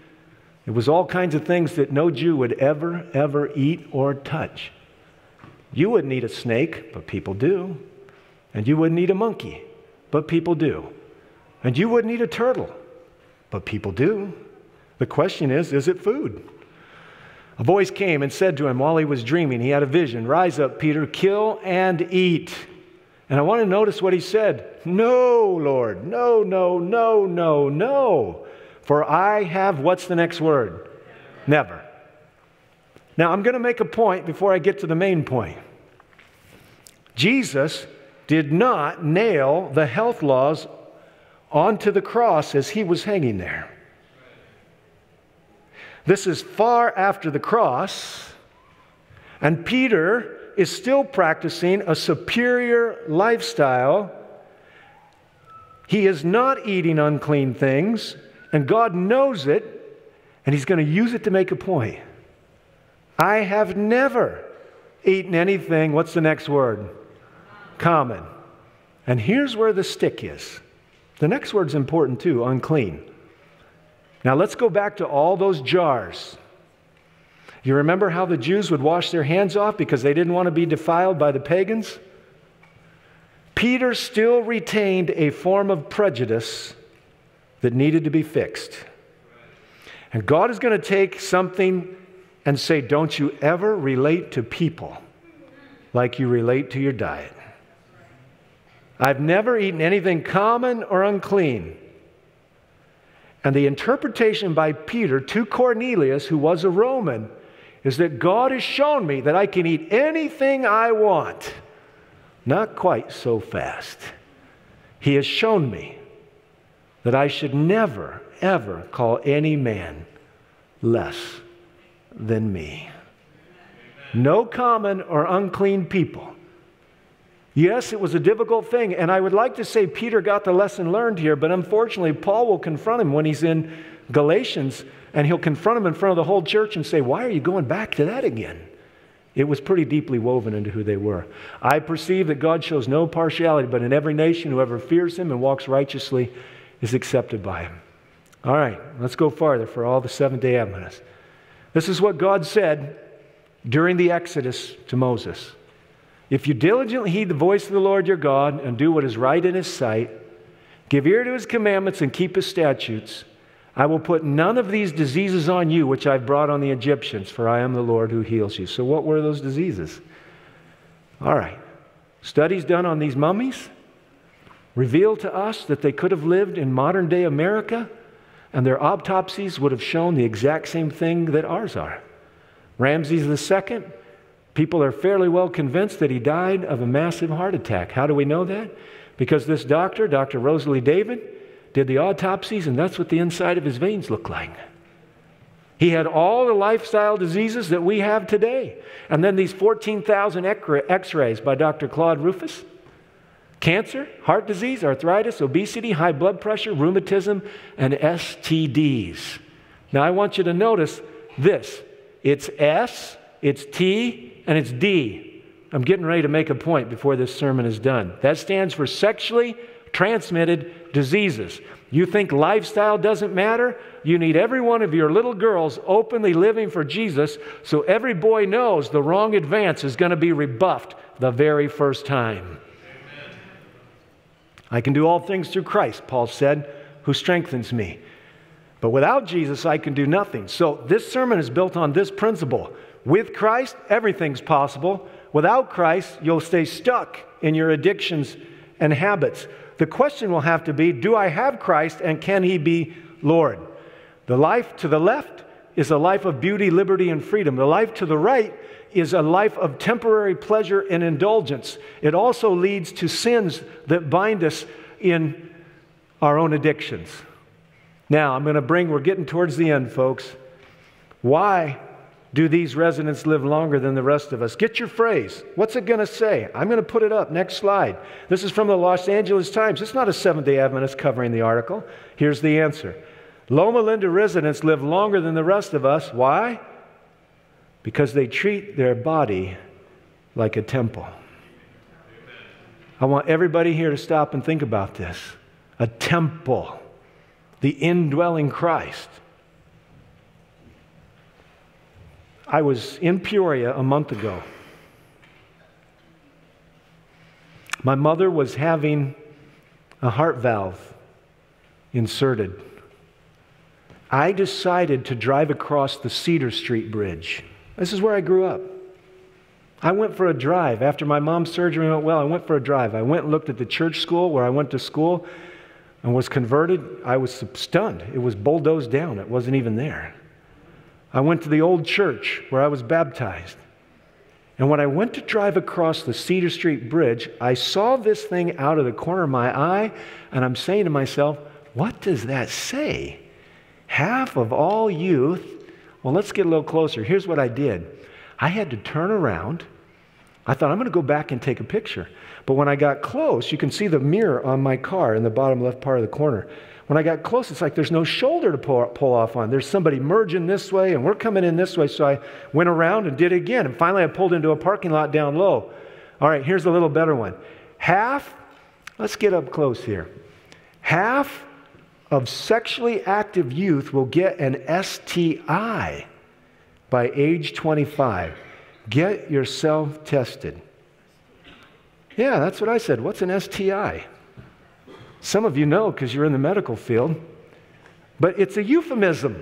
Speaker 1: It was all kinds of things that no Jew would ever, ever eat or touch. You wouldn't eat a snake, but people do. And you wouldn't eat a monkey, but people do. And you wouldn't eat a turtle, but people do. The question is is it food? A voice came and said to him while he was dreaming, he had a vision Rise up, Peter, kill and eat. And I want to notice what he said No, Lord, no, no, no, no, no. For I have, what's the next word? Never. Now, I'm going to make a point before I get to the main point. Jesus did not nail the health laws onto the cross as he was hanging there. This is far after the cross, and Peter is still practicing a superior lifestyle. He is not eating unclean things, and God knows it, and He's going to use it to make a point. I have never eaten anything, what's the next word? Common. And here's where the stick is. The next word's important too unclean. Now let's go back to all those jars. You remember how the Jews would wash their hands off because they didn't want to be defiled by the pagans? Peter still retained a form of prejudice that needed to be fixed. And God is going to take something and say, Don't you ever relate to people like you relate to your diet. I've never eaten anything common or unclean. And the interpretation by Peter to Cornelius, who was a Roman, is that God has shown me that I can eat anything I want. Not quite so fast. He has shown me that I should never, ever call any man less than me. No common or unclean people. Yes, it was a difficult thing, and I would like to say Peter got the lesson learned here, but unfortunately, Paul will confront him when he's in Galatians, and he'll confront him in front of the whole church and say, Why are you going back to that again? It was pretty deeply woven into who they were. I perceive that God shows no partiality, but in every nation, whoever fears him and walks righteously is accepted by him. All right, let's go farther for all the Seventh day Adventists. This is what God said during the Exodus to Moses. If you diligently heed the voice of the Lord your God and do what is right in his sight, give ear to his commandments and keep his statutes, I will put none of these diseases on you which I've brought on the Egyptians, for I am the Lord who heals you. So, what were those diseases? All right. Studies done on these mummies revealed to us that they could have lived in modern day America, and their autopsies would have shown the exact same thing that ours are. Ramses II People are fairly well convinced that he died of a massive heart attack. How do we know that? Because this doctor, Dr. Rosalie David, did the autopsies, and that's what the inside of his veins looked like. He had all the lifestyle diseases that we have today. And then these 14,000 x rays by Dr. Claude Rufus cancer, heart disease, arthritis, obesity, high blood pressure, rheumatism, and STDs. Now I want you to notice this it's S, it's T, and it's D. I'm getting ready to make a point before this sermon is done. That stands for sexually transmitted diseases. You think lifestyle doesn't matter? You need every one of your little girls openly living for Jesus so every boy knows the wrong advance is going to be rebuffed the very first time. I can do all things through Christ, Paul said, who strengthens me. But without Jesus, I can do nothing. So this sermon is built on this principle. With Christ, everything's possible. Without Christ, you'll stay stuck in your addictions and habits. The question will have to be Do I have Christ and can he be Lord? The life to the left is a life of beauty, liberty, and freedom. The life to the right is a life of temporary pleasure and indulgence. It also leads to sins that bind us in our own addictions. Now, I'm going to bring, we're getting towards the end, folks. Why do these residents live longer than the rest of us? Get your phrase. What's it going to say? I'm going to put it up. Next slide. This is from the Los Angeles Times. It's not a Seventh day Adventist covering the article. Here's the answer Loma Linda residents live longer than the rest of us. Why? Because they treat their body like a temple. I want everybody here to stop and think about this. A temple, the indwelling Christ. I was in Peoria a month ago. My mother was having a heart valve inserted. I decided to drive across the Cedar Street Bridge. This is where I grew up. I went for a drive. After my mom's surgery went well, I went for a drive. I went and looked at the church school where I went to school and was converted. I was stunned. It was bulldozed down, it wasn't even there. I went to the old church where I was baptized. And when I went to drive across the Cedar Street Bridge, I saw this thing out of the corner of my eye, and I'm saying to myself, what does that say? half of all youth. Well, let's get a little closer. Here's what I did I had to turn around. I thought, I'm going to go back and take a picture. But when I got close, you can see the mirror on my car in the bottom left part of the corner. When I got close, it's like there's no shoulder to pull, pull off on. There's somebody merging this way, and we're coming in this way. So I went around and did it again. And finally, I pulled into a parking lot down low. All right, here's a little better one. Half, let's get up close here. Half of sexually active youth will get an STI by age 25. Get yourself tested. Yeah, that's what I said. What's an STI? Some of you know because you're in the medical field, but it's a euphemism.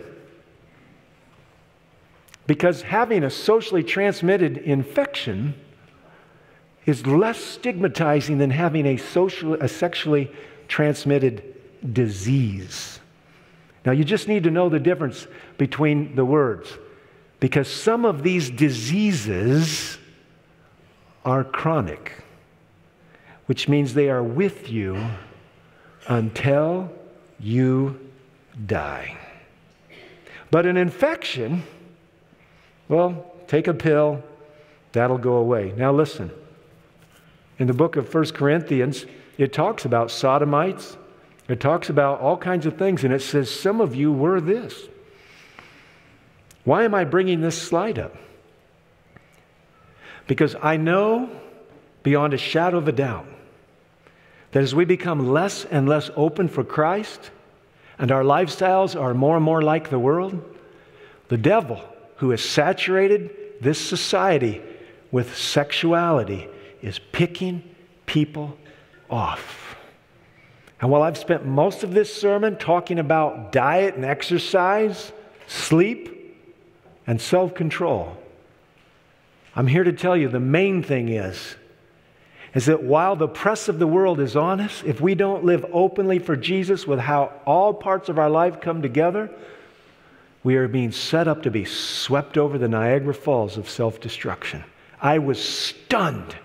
Speaker 1: Because having a socially transmitted infection is less stigmatizing than having a, social, a sexually transmitted disease. Now, you just need to know the difference between the words because some of these diseases are chronic, which means they are with you until you die. But an infection, well, take a pill, that'll go away. Now, listen. In the book of 1 Corinthians, it talks about sodomites, it talks about all kinds of things, and it says, Some of you were this. Why am I bringing this slide up? Because I know beyond a shadow of a doubt that as we become less and less open for Christ and our lifestyles are more and more like the world, the devil, who has saturated this society with sexuality, is picking people off. And while I've spent most of this sermon talking about diet and exercise, sleep, and self control, I'm here to tell you the main thing is is that while the press of the world is on us, if we don't live openly for Jesus with how all parts of our life come together, we are being set up to be swept over the Niagara Falls of self destruction. I was stunned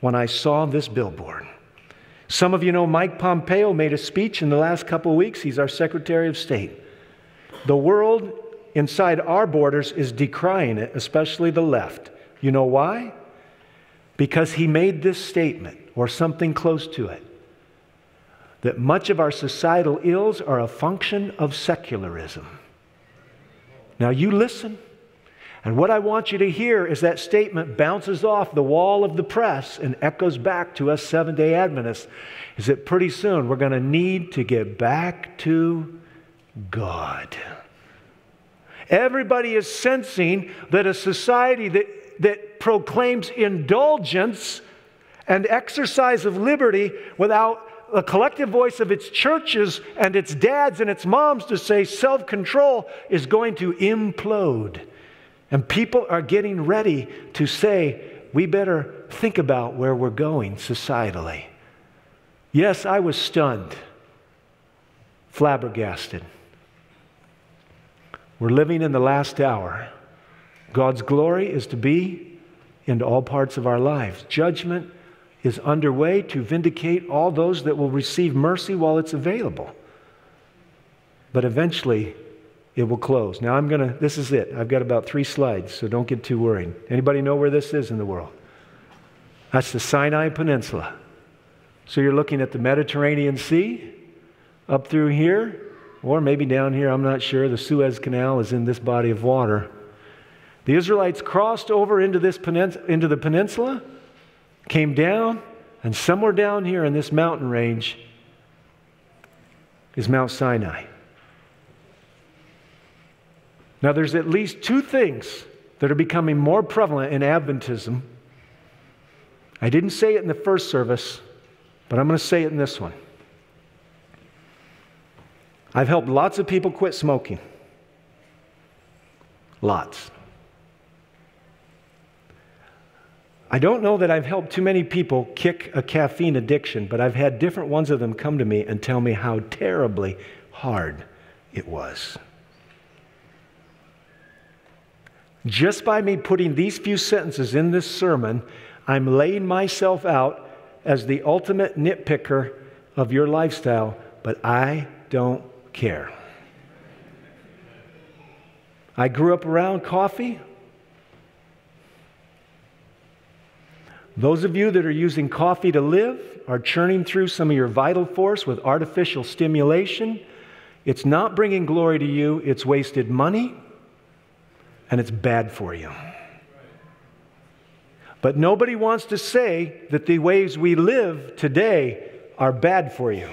Speaker 1: when I saw this billboard. Some of you know Mike Pompeo made a speech in the last couple of weeks. He's our Secretary of State. The world inside our borders is decrying it, especially the left. You know why? Because he made this statement, or something close to it, that much of our societal ills are a function of secularism. Now, you listen. And what I want you to hear is that statement bounces off the wall of the press and echoes back to us Seventh day Adventists is that pretty soon we're going to need to get back to God. Everybody is sensing that a society that, that proclaims indulgence and exercise of liberty without a collective voice of its churches and its dads and its moms to say self control is going to implode. And people are getting ready to say, we better think about where we're going societally. Yes, I was stunned, flabbergasted. We're living in the last hour. God's glory is to be into all parts of our lives. Judgment is underway to vindicate all those that will receive mercy while it's available. But eventually, it will close. Now I'm going to this is it. I've got about 3 slides, so don't get too worried. Anybody know where this is in the world? That's the Sinai Peninsula. So you're looking at the Mediterranean Sea up through here or maybe down here, I'm not sure. The Suez Canal is in this body of water. The Israelites crossed over into, this penins- into the peninsula, came down, and somewhere down here in this mountain range is Mount Sinai. Now, there's at least two things that are becoming more prevalent in Adventism. I didn't say it in the first service, but I'm going to say it in this one. I've helped lots of people quit smoking. Lots. I don't know that I've helped too many people kick a caffeine addiction, but I've had different ones of them come to me and tell me how terribly hard it was. Just by me putting these few sentences in this sermon, I'm laying myself out as the ultimate nitpicker of your lifestyle, but I don't care. I grew up around coffee. Those of you that are using coffee to live are churning through some of your vital force with artificial stimulation. It's not bringing glory to you, it's wasted money, and it's bad for you. But nobody wants to say that the ways we live today are bad for you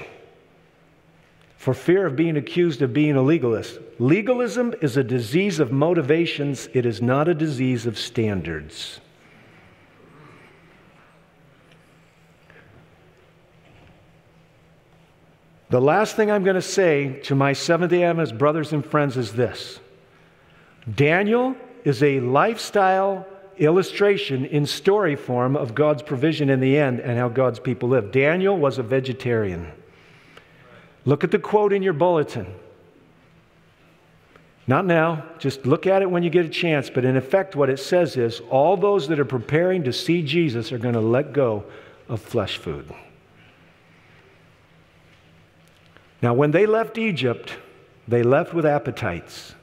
Speaker 1: for fear of being accused of being a legalist. Legalism is a disease of motivations, it is not a disease of standards. The last thing I'm going to say to my Seventh day Adventist brothers and friends is this Daniel is a lifestyle illustration in story form of God's provision in the end and how God's people live. Daniel was a vegetarian. Look at the quote in your bulletin. Not now, just look at it when you get a chance. But in effect, what it says is all those that are preparing to see Jesus are going to let go of flesh food. Now, when they left Egypt, they left with appetites.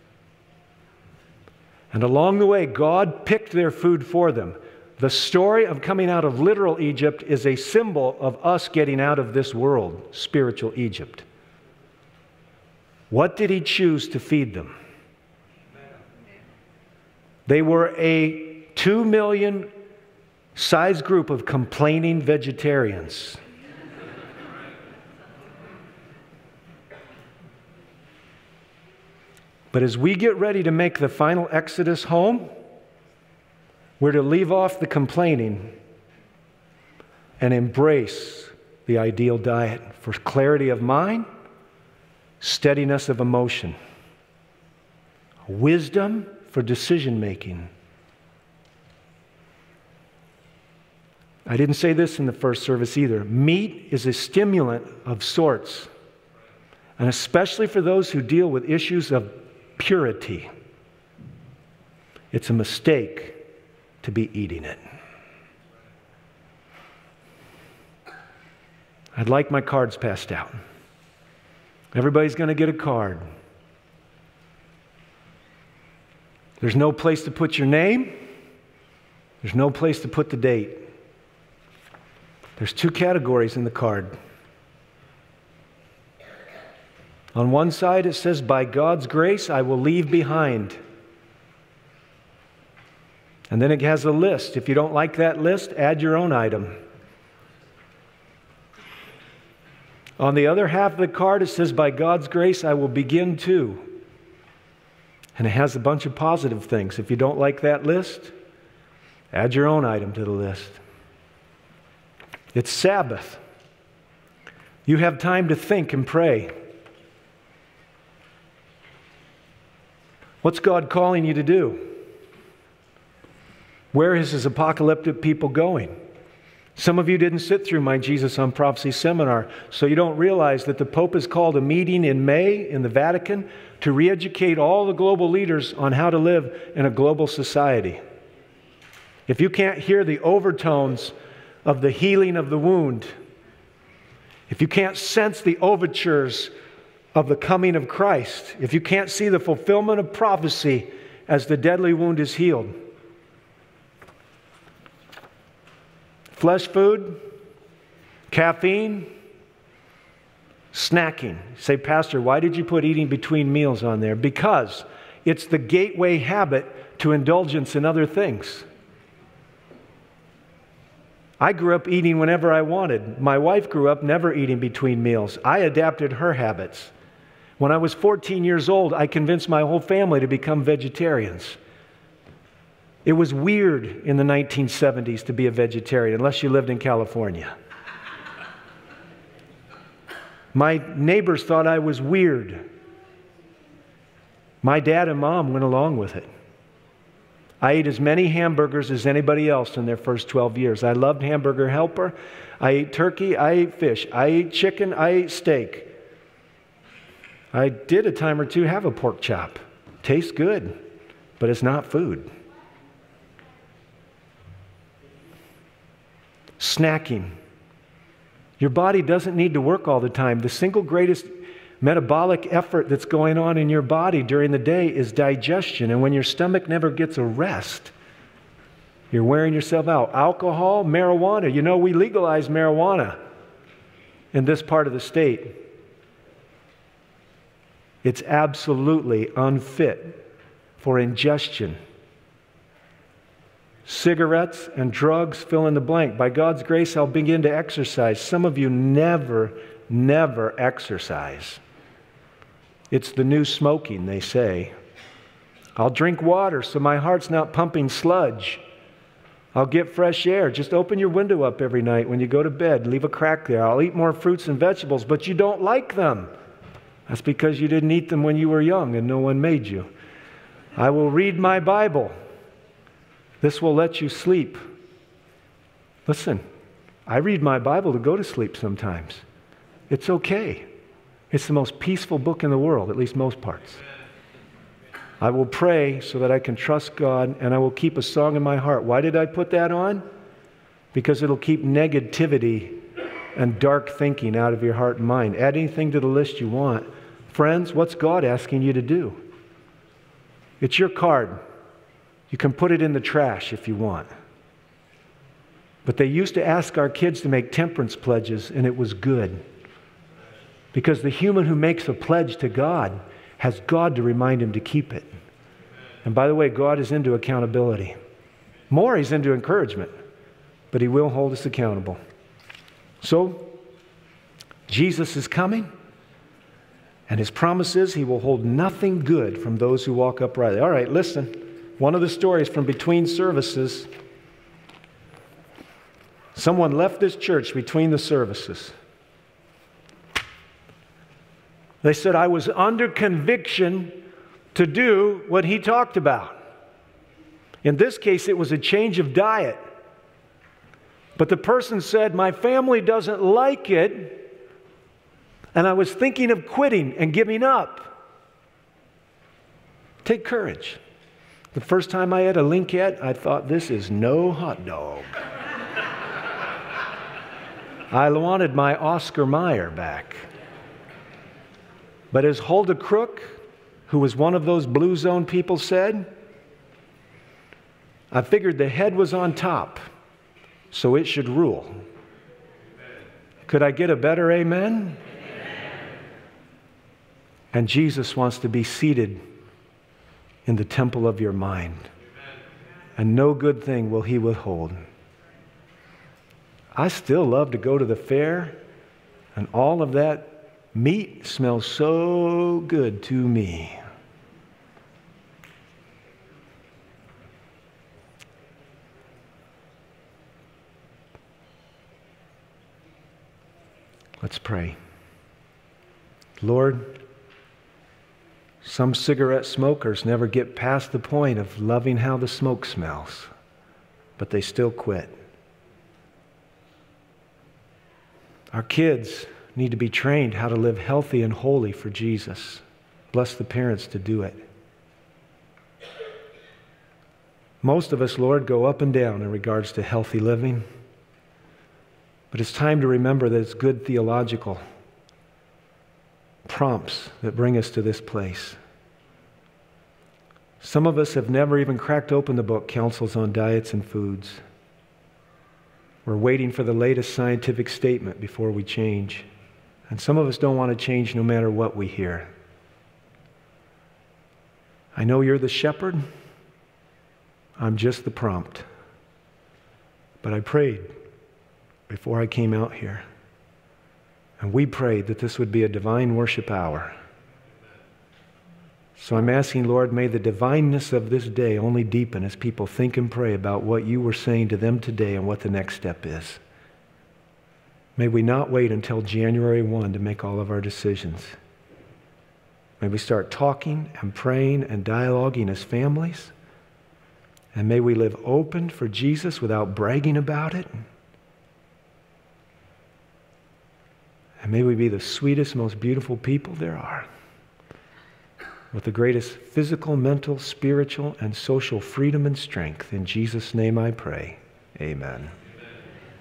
Speaker 1: And along the way, God picked their food for them. The story of coming out of literal Egypt is a symbol of us getting out of this world, spiritual Egypt. What did he choose to feed them? They were a two million size group of complaining vegetarians. But as we get ready to make the final exodus home, we're to leave off the complaining and embrace the ideal diet for clarity of mind steadiness of emotion, wisdom for decision making. I didn't say this in the first service either. Meat is a stimulant of sorts, and especially for those who deal with issues of purity. It's a mistake to be eating it. I'd like my cards passed out. Everybody's going to get a card. There's no place to put your name, there's no place to put the date. There's two categories in the card. On one side, it says, By God's grace, I will leave behind. And then it has a list. If you don't like that list, add your own item. On the other half of the card, it says, By God's grace, I will begin to. And it has a bunch of positive things. If you don't like that list, add your own item to the list. It's Sabbath. You have time to think and pray. What's God calling you to do? Where is his apocalyptic people going? Some of you didn't sit through my Jesus on Prophecy seminar, so you don't realize that the Pope has called a meeting in May in the Vatican to re educate all the global leaders on how to live in a global society. If you can't hear the overtones of the healing of the wound, if you can't sense the overtures of the coming of Christ, if you can't see the fulfillment of prophecy as the deadly wound is healed, flesh food, caffeine, snacking. say, Pastor, why did you put eating between meals on there? Because it's the gateway habit to indulgence in other things. I grew up eating whenever I wanted. My wife grew up never eating between meals. I adapted her habits. When I was 14 years old, I convinced my whole family to become vegetarians. It was weird in the 1970s to be a vegetarian, unless you lived in California. My neighbors thought I was weird. My dad and mom went along with it. I ate as many hamburgers as anybody else in their first 12 years. I loved Hamburger Helper. I ate turkey. I ate fish. I ate chicken. I ate steak. I did a time or two have a pork chop. Tastes good, but it's not food. Snacking. Your body doesn't need to work all the time. The single greatest metabolic effort that's going on in your body during the day is digestion. And when your stomach never gets a rest, you're wearing yourself out. Alcohol, marijuana. You know, we legalize marijuana in this part of the state. It's absolutely unfit for ingestion. Cigarettes and drugs fill in the blank. By God's grace, I'll begin to exercise. Some of you never, never exercise. It's the new smoking, they say. I'll drink water so my heart's not pumping sludge. I'll get fresh air. Just open your window up every night when you go to bed. Leave a crack there. I'll eat more fruits and vegetables, but you don't like them. That's because you didn't eat them when you were young and no one made you. I will read my Bible. This will let you sleep. Listen, I read my Bible to go to sleep sometimes. It's okay. It's the most peaceful book in the world, at least most parts. I will pray so that I can trust God and I will keep a song in my heart. Why did I put that on? Because it'll keep negativity and dark thinking out of your heart and mind. Add anything to the list you want. Friends, what's God asking you to do? It's your card. You can put it in the trash if you want. But they used to ask our kids to make temperance pledges, and it was good. Because the human who makes a pledge to God has God to remind him to keep it. And by the way, God is into accountability. More, he's into encouragement, but he will hold us accountable. So, Jesus is coming, and his promise is he will hold nothing good from those who walk uprightly. All right, listen. One of the stories from between services someone left this church between the services. They said, I was under conviction to do what he talked about. In this case, it was a change of diet. But the person said, My family doesn't like it, and I was thinking of quitting and giving up. Take courage. The first time I had a Linkett, I thought, This is no hot dog. I wanted my Oscar Mayer back. But as Hulda Crook, who was one of those blue zone people, said, I figured the head was on top, so it should rule. Could I get a better amen? And Jesus wants to be seated in the temple of your mind. And no good thing will he withhold. I still love to go to the fair, and all of that meat smells so good to me. Let's pray. Lord, some cigarette smokers never get past the point of loving how the smoke smells, but they still quit. Our kids need to be trained how to live healthy and holy for Jesus. Bless the parents to do it. Most of us, Lord, go up and down in regards to healthy living. But it's time to remember that it's good theological prompts that bring us to this place. Some of us have never even cracked open the book, Counsels on Diets and Foods. We're waiting for the latest scientific statement before we change. And some of us don't want to change no matter what we hear. I know you're the shepherd. I'm just the prompt. But I prayed before I came out here. And we prayed that this would be a divine worship hour. So I'm asking, Lord, may the divineness of this day only deepen as people think and pray about what you were saying to them today and what the next step is. May we not wait until January 1 to make all of our decisions. May we start talking and praying and dialoguing as families. And may we live open for Jesus without bragging about it. And may we be the sweetest, most beautiful people there are, with the greatest physical, mental, spiritual, and social freedom and strength. In Jesus' name I pray. Amen.